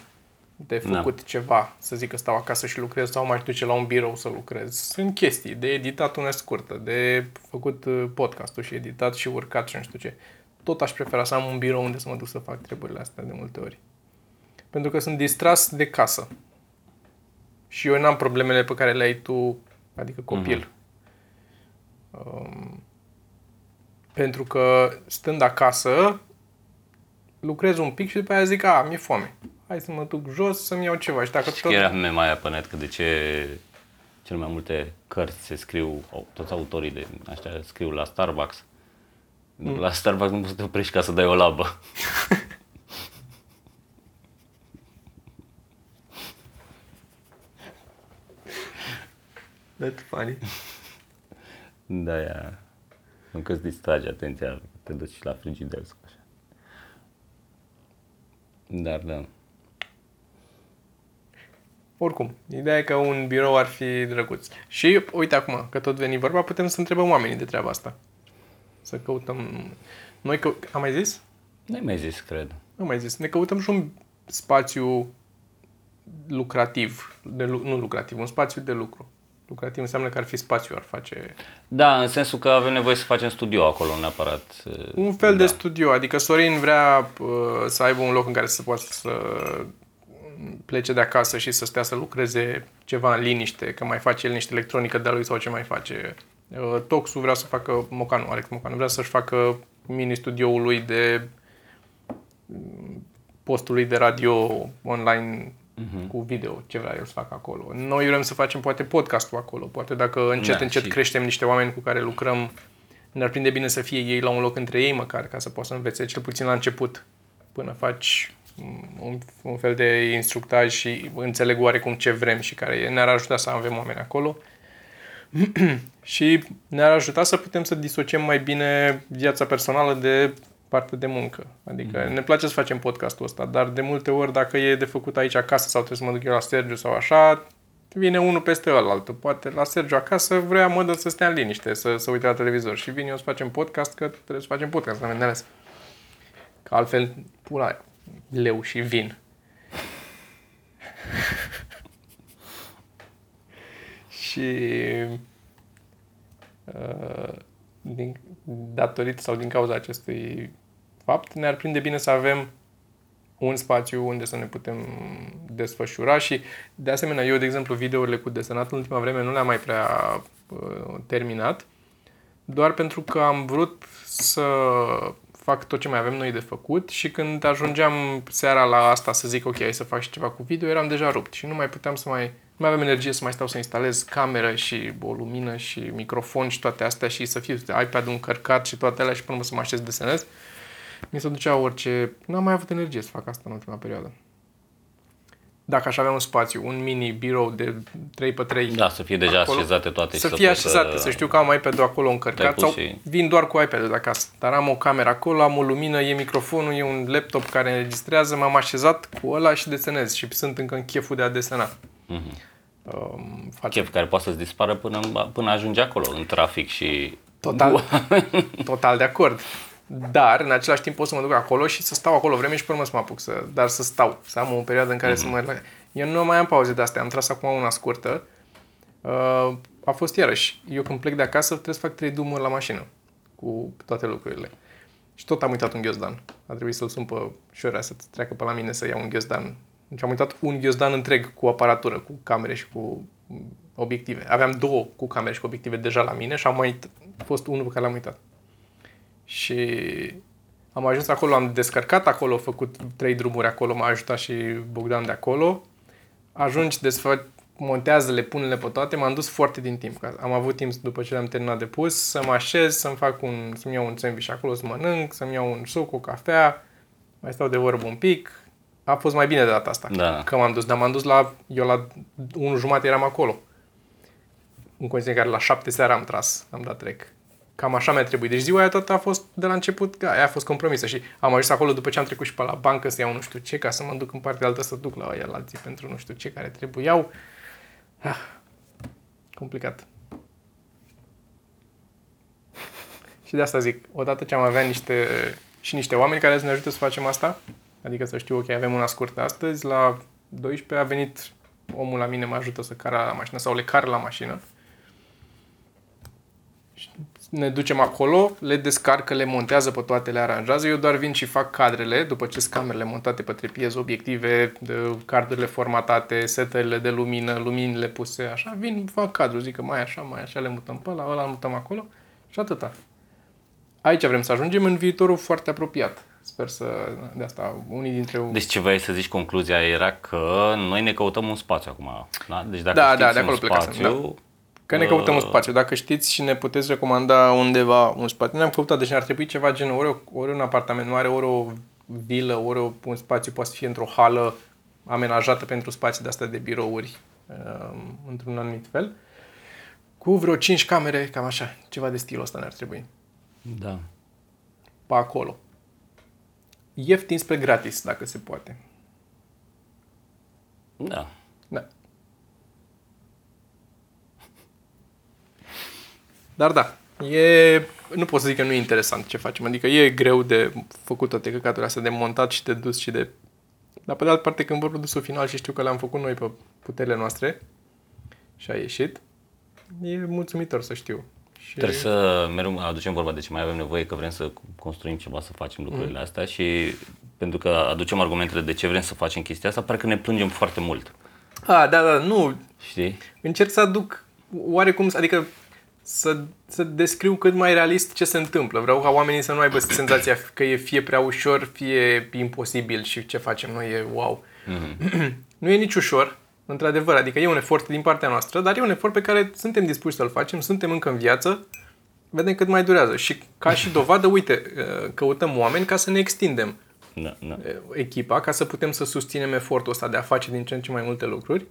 de făcut da. ceva, să zic că stau acasă și lucrez sau mai duce la un birou să lucrez. Sunt chestii de editat una scurtă, de făcut uh, podcastul și editat și urcat și nu știu ce. Tot aș prefera să am un birou unde să mă duc să fac treburile astea de multe ori. Pentru că sunt distras de casă. Și eu n-am problemele pe care le ai tu, adică copil. Uh-huh. Um, pentru că stând acasă, lucrez un pic și după aia zic, a, mi-e foame hai să mă duc jos să-mi iau ceva. Și dacă și tot... era mema aia pe net că de ce cel mai multe cărți se scriu, toți autorii de așa scriu la Starbucks. Mm. La Starbucks nu poți să te oprești ca să dai o labă. That's funny. Da, ia. Nu că îți distrage atenția, te duci la frigider sau așa. Dar da. Oricum, ideea e că un birou ar fi drăguț. Și uite acum, că tot veni vorba, putem să întrebăm oamenii de treaba asta. Să căutăm... Noi că... Am mai zis? Nu ai mai zis, cred. Nu mai zis. Ne căutăm și un spațiu lucrativ, de, nu lucrativ, un spațiu de lucru. Lucrativ înseamnă că ar fi spațiu, ar face... Da, în sensul că avem nevoie să facem studio acolo, neapărat. Un fel da. de studio, adică Sorin vrea uh, să aibă un loc în care să poată să plece de acasă și să stea să lucreze ceva în liniște, că mai face el niște electronică de lui sau ce mai face. Uh, Toxu vrea să facă, Mocanu, Alex Mocanu, vrea să-și facă mini-studioul lui de mm, postul lui de radio online uh-huh. cu video, ce vrea el să facă acolo. Noi vrem să facem poate podcastul acolo, poate dacă încet, da, încet și... creștem niște oameni cu care lucrăm, ne-ar prinde bine să fie ei la un loc între ei măcar, ca să poată să învețe, cel puțin la început, până faci un, un fel de instructaj și înțeleg oarecum ce vrem și care ne-ar ajuta să avem oameni acolo. și ne-ar ajuta să putem să disociem mai bine viața personală de partea de muncă. Adică mm-hmm. ne place să facem podcastul ăsta, dar de multe ori dacă e de făcut aici acasă sau trebuie să mă duc eu la Sergiu sau așa, vine unul peste ălalt. Poate la Sergiu acasă vrea mă dă să stea în liniște, să, să uite la televizor și vin eu să facem podcast, că trebuie să facem podcast, am înțeles. Că altfel, pula leu și vin. și uh, din, datorită sau din cauza acestui fapt, ne-ar prinde bine să avem un spațiu unde să ne putem desfășura și, de asemenea, eu, de exemplu, videourile cu desenat în ultima vreme nu le-am mai prea uh, terminat, doar pentru că am vrut să fac tot ce mai avem noi de făcut și când ajungeam seara la asta să zic ok, hai să fac și ceva cu video, eram deja rupt și nu mai puteam să mai, nu mai aveam energie să mai stau să instalez cameră și o lumină și microfon și toate astea și să fiu iPad-ul încărcat și toate alea și până să mă așez desenez. Mi se ducea orice... Nu am mai avut energie să fac asta în ultima perioadă. dacă aș avea un spațiu, un mini birou de 3 pe 3 Da, să fie deja acolo, așezate toate. Să și fie poți așezate, să știu că am iPad-ul acolo încărcat pus sau și- vin doar cu iPad-ul de acasă. Dar am o cameră acolo, am o lumină, e microfonul, e un laptop care înregistrează, m-am așezat cu ăla și desenez și sunt încă în cheful de a desena. Mhm. Um, fac Chef care poate să-ți dispară până, până ajungi acolo, în trafic și... Total, total de acord. Dar, în același timp, pot să mă duc acolo și să stau acolo vreme și pe urmă să mă apuc. Să, dar să stau, să am o perioadă în care să mă... Eu nu mai am pauze de astea, am tras acum una scurtă. Uh, a fost iarăși. Eu când plec de acasă trebuie să fac trei drumuri la mașină cu toate lucrurile. Și tot am uitat un ghiozdan. A trebuit să-l sun pe șorea să treacă pe la mine să iau un ghiozdan. Deci am uitat un ghiozdan întreg cu aparatură, cu camere și cu obiective. Aveam două cu camere și cu obiective deja la mine și am mai fost unul pe care l-am uitat. Și am ajuns acolo, am descărcat acolo, făcut trei drumuri acolo, m-a ajutat și Bogdan de acolo. Ajungi, desfă, montează-le, pune-le pe toate, m-am dus foarte din timp. că Am avut timp după ce le-am terminat de pus să mă așez, să-mi fac un, să-mi iau un sandwich acolo să mănânc, să-mi iau un suc, o cafea, mai stau de vorbă un pic. A fost mai bine de data asta. Da. Că m-am dus, dar m-am dus la, eu la un jumate eram acolo. În condiții în care la șapte seara am tras, am dat trec. Cam așa mi-a trebuit. Deci ziua aia tot a fost de la început, că aia a fost compromisă și am ajuns acolo după ce am trecut și pe la bancă să iau nu știu ce, ca să mă duc în partea altă să duc la aia la alții pentru nu știu ce care trebuiau. Ah, complicat. Și de asta zic, odată ce am avea niște, și niște oameni care să ne ajute să facem asta, adică să știu, ok, avem una scurtă astăzi, la 12 a venit omul la mine, mă ajută să cară la mașină sau le cară la mașină. Și Ne ducem acolo, le descarcă, le montează pe toate, le aranjează. Eu doar vin și fac cadrele, după ce sunt camerele montate pe trepiez, obiective, de- cardurile formatate, setările de lumină, luminile puse, așa. Vin, fac cadru, zic că mai așa, mai așa, le mutăm pe ăla, ăla mutăm acolo și atâta. Aici vrem să ajungem în viitorul foarte apropiat. Sper să, de asta, unii dintre... Deci ce vrei să zici, concluzia era că noi ne căutăm un spațiu acum. Da? Deci dacă Da, știți da, de un acolo plecasem, spațiu, Că ne căutăm un uh, spațiu. Dacă știți și ne puteți recomanda undeva un spațiu. Ne-am căutat, deci ne-ar trebui ceva gen ori, o- ori un apartament mare, ori o vilă, ori o- un spațiu poate să fie într-o hală amenajată pentru spații de-astea de birouri um, într-un anumit fel. Cu vreo 5 camere, cam așa, ceva de stilul ăsta ne-ar trebui. Da. Pe acolo. Ieftin spre gratis, dacă se poate. Da. Da. Dar da, e, nu pot să zic că nu e interesant ce facem. Adică e greu de făcut toate căcaturile astea, de montat și de dus și de... Dar pe de altă parte, când văd produsul final și știu că le-am făcut noi pe puterile noastre și a ieșit, e mulțumitor să știu. Și... Trebuie să mereu aducem vorba de ce mai avem nevoie, că vrem să construim ceva, să facem lucrurile Mm. astea și pentru că aducem argumentele de ce vrem să facem chestia asta, parcă ne plângem foarte mult. A, da, da, nu, Știi? încerc să aduc oarecum, adică să, să descriu cât mai realist ce se întâmplă. Vreau ca oamenii să nu aibă senzația că e fie prea ușor, fie imposibil și ce facem noi e wow. Mm-hmm. nu e nici ușor, într-adevăr, adică e un efort din partea noastră, dar e un efort pe care suntem dispuși să-l facem, suntem încă în viață, vedem cât mai durează. Și ca și dovadă, uite, căutăm oameni ca să ne extindem Da, da. echipa ca să putem să susținem efortul ăsta de a face din ce în ce mai multe lucruri.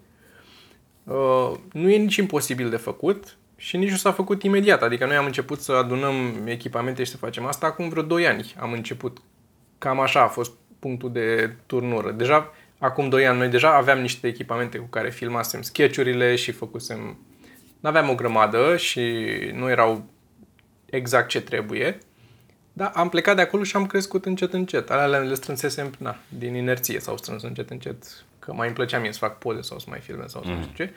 Uh, nu e nici imposibil de făcut și nici nu s-a făcut imediat. Adică noi am început să adunăm echipamente și să facem asta acum vreo 2 ani. Am început. Cam așa a fost punctul de turnură. Deja acum 2 ani noi deja aveam niște echipamente cu care filmasem sketchurile și făcusem... N-aveam o grămadă și nu erau exact ce trebuie. Da, am plecat de acolo și am crescut încet, încet. Alea le strânsesem na, din inerție sau strâns încet, încet. Că mai îmi plăcea mie să fac poze sau să mai filmez sau să mm. nu știu ce.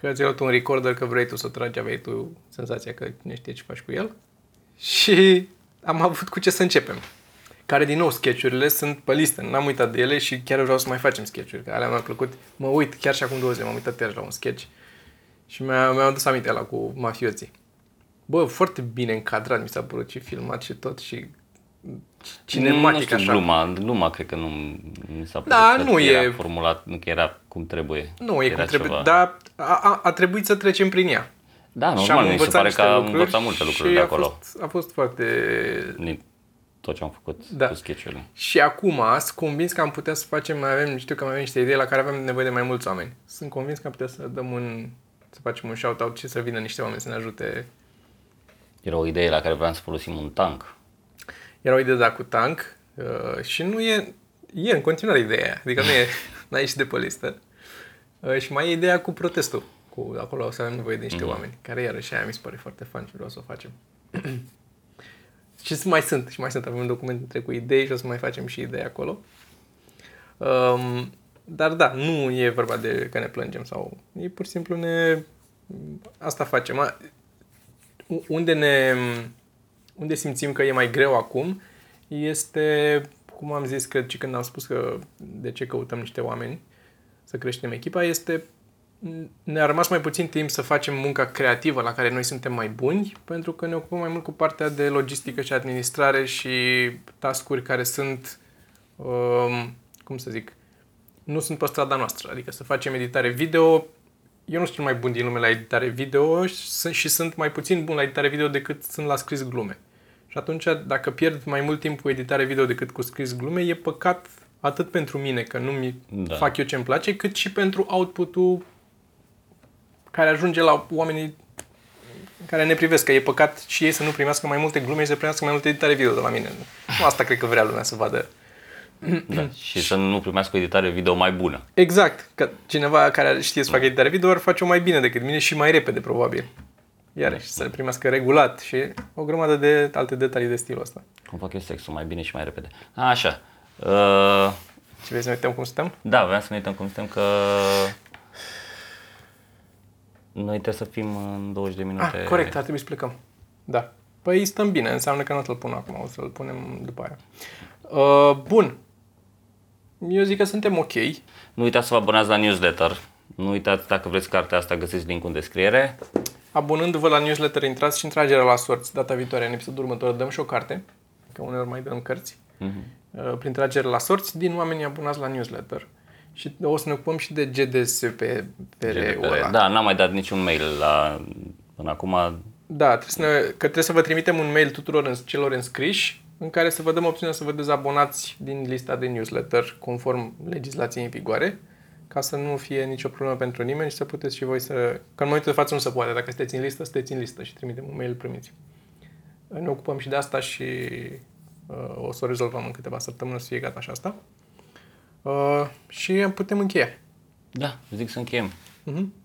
Că ți-ai luat un recorder, că vrei tu să tragi, aveai tu senzația că cine știe ce faci cu el. Și am avut cu ce să începem. Care, din nou, sketchurile sunt pe listă. N-am uitat de ele și chiar vreau să mai facem sketchuri. Că alea mi-au plăcut. Mă uit, chiar și acum două zile m-am uitat iarăși la un sketch. Și mi-a, mi-am adus aminte la cu mafioții. Bă, foarte bine încadrat mi s-a părut și filmat și tot și cinematic nu știu, așa. Gluma, gluma cred că nu mi s-a părut Da, că nu era e- formulat, nu că era cum trebuie. Nu, e era cum trebuie, ceva. dar a, a, a trebuit să trecem prin ea. Da, și normal, am mi se învățat pare niște că am lucruri învățat multe lucruri și de a acolo. fost, a fost foarte... Ni- tot ce am făcut Da. cu sketch-urile. Și acum sunt convins că am putea să facem, mai avem, știu că mai avem niște idei la care avem nevoie de mai mulți oameni. Sunt convins că am putea să dăm un, să facem un shout-out și să vină niște oameni să ne ajute. Era o idee la care vreau să folosim un tank. Era o idee de cu tank uh, și nu e, e în continuare ideea aia. adică nu e, n-a ieșit de pe listă. Uh, și mai e ideea cu protestul. Cu, acolo o să avem nevoie de niște mm. oameni, care iarăși aia mi se pare foarte fun și vreau să o facem. și mai sunt, și mai sunt, avem un document între cu idei și o să mai facem și idei acolo. Um, dar da, nu e vorba de că ne plângem sau... E pur și simplu ne... Asta facem. A, unde ne... Unde simțim că e mai greu acum este, cum am zis, cred și când am spus că de ce căutăm niște oameni să creștem echipa, este ne-a rămas mai puțin timp să facem munca creativă la care noi suntem mai buni, pentru că ne ocupăm mai mult cu partea de logistică și administrare și tascuri care sunt, um, cum să zic, nu sunt pe strada noastră. Adică să facem editare video, eu nu sunt cel mai bun din lume la editare video și sunt, și sunt mai puțin bun la editare video decât sunt la scris glume. Și atunci, dacă pierd mai mult timp cu editare video decât cu scris glume, e păcat atât pentru mine, că nu mi Da. fac eu ce-mi place, cât și pentru output-ul care ajunge la oamenii care ne privesc, că e păcat și ei să nu primească mai multe glume și să primească mai multe editare video de la mine. Nu asta cred că vrea lumea să vadă. Da. și să nu primească o editare video mai bună. Exact, că cineva care știe să facă editare video ar face-o mai bine decât mine și mai repede, probabil. Iarăși, să primească regulat și o grămadă de alte detalii de stilul ăsta. Cum fac eu sexul mai bine și mai repede. A, așa. Uh, Și vrei să ne uităm cum stăm? da, vreau să ne uităm cum suntem că noi trebuie să fim în 20 de minute. Ah, corect, ar trebui să plecăm. Da. Păi stăm bine, înseamnă că nu o să-l pun acum, o să-l punem după aia. Uh, bun. Eu zic că suntem ok. Nu uitați să vă abonați la newsletter. Nu uitați, dacă vreți cartea asta, găsiți linkul în descriere. Abonându-vă la newsletter, intrați și în tragerea la sorți. Data viitoare, în episodul următor, dăm și o carte, că uneori mai dăm cărți, uh, prin tragere la sorți, din oamenii abonați la newsletter. Și o să ne ocupăm și de GDSP-ul ăla. Da, n-am mai dat niciun mail la până acum. Da, trebuie să ne, că trebuie să vă trimitem un mail tuturor în, celor înscriși în care să vă dăm opțiunea să vă dezabonați din lista de newsletter conform legislației în vigoare ca să nu fie nicio problemă pentru nimeni și să puteți și voi să... Că în momentul de față nu se poate. Dacă sunteți în listă, sunteți în listă și trimitem un mail, primiți. Ne ocupăm și de asta și uh, o să o rezolvăm în câteva săptămâni, o să fie gata și asta. Uh, și putem încheia. Da, zic să încheiem. Uh-huh.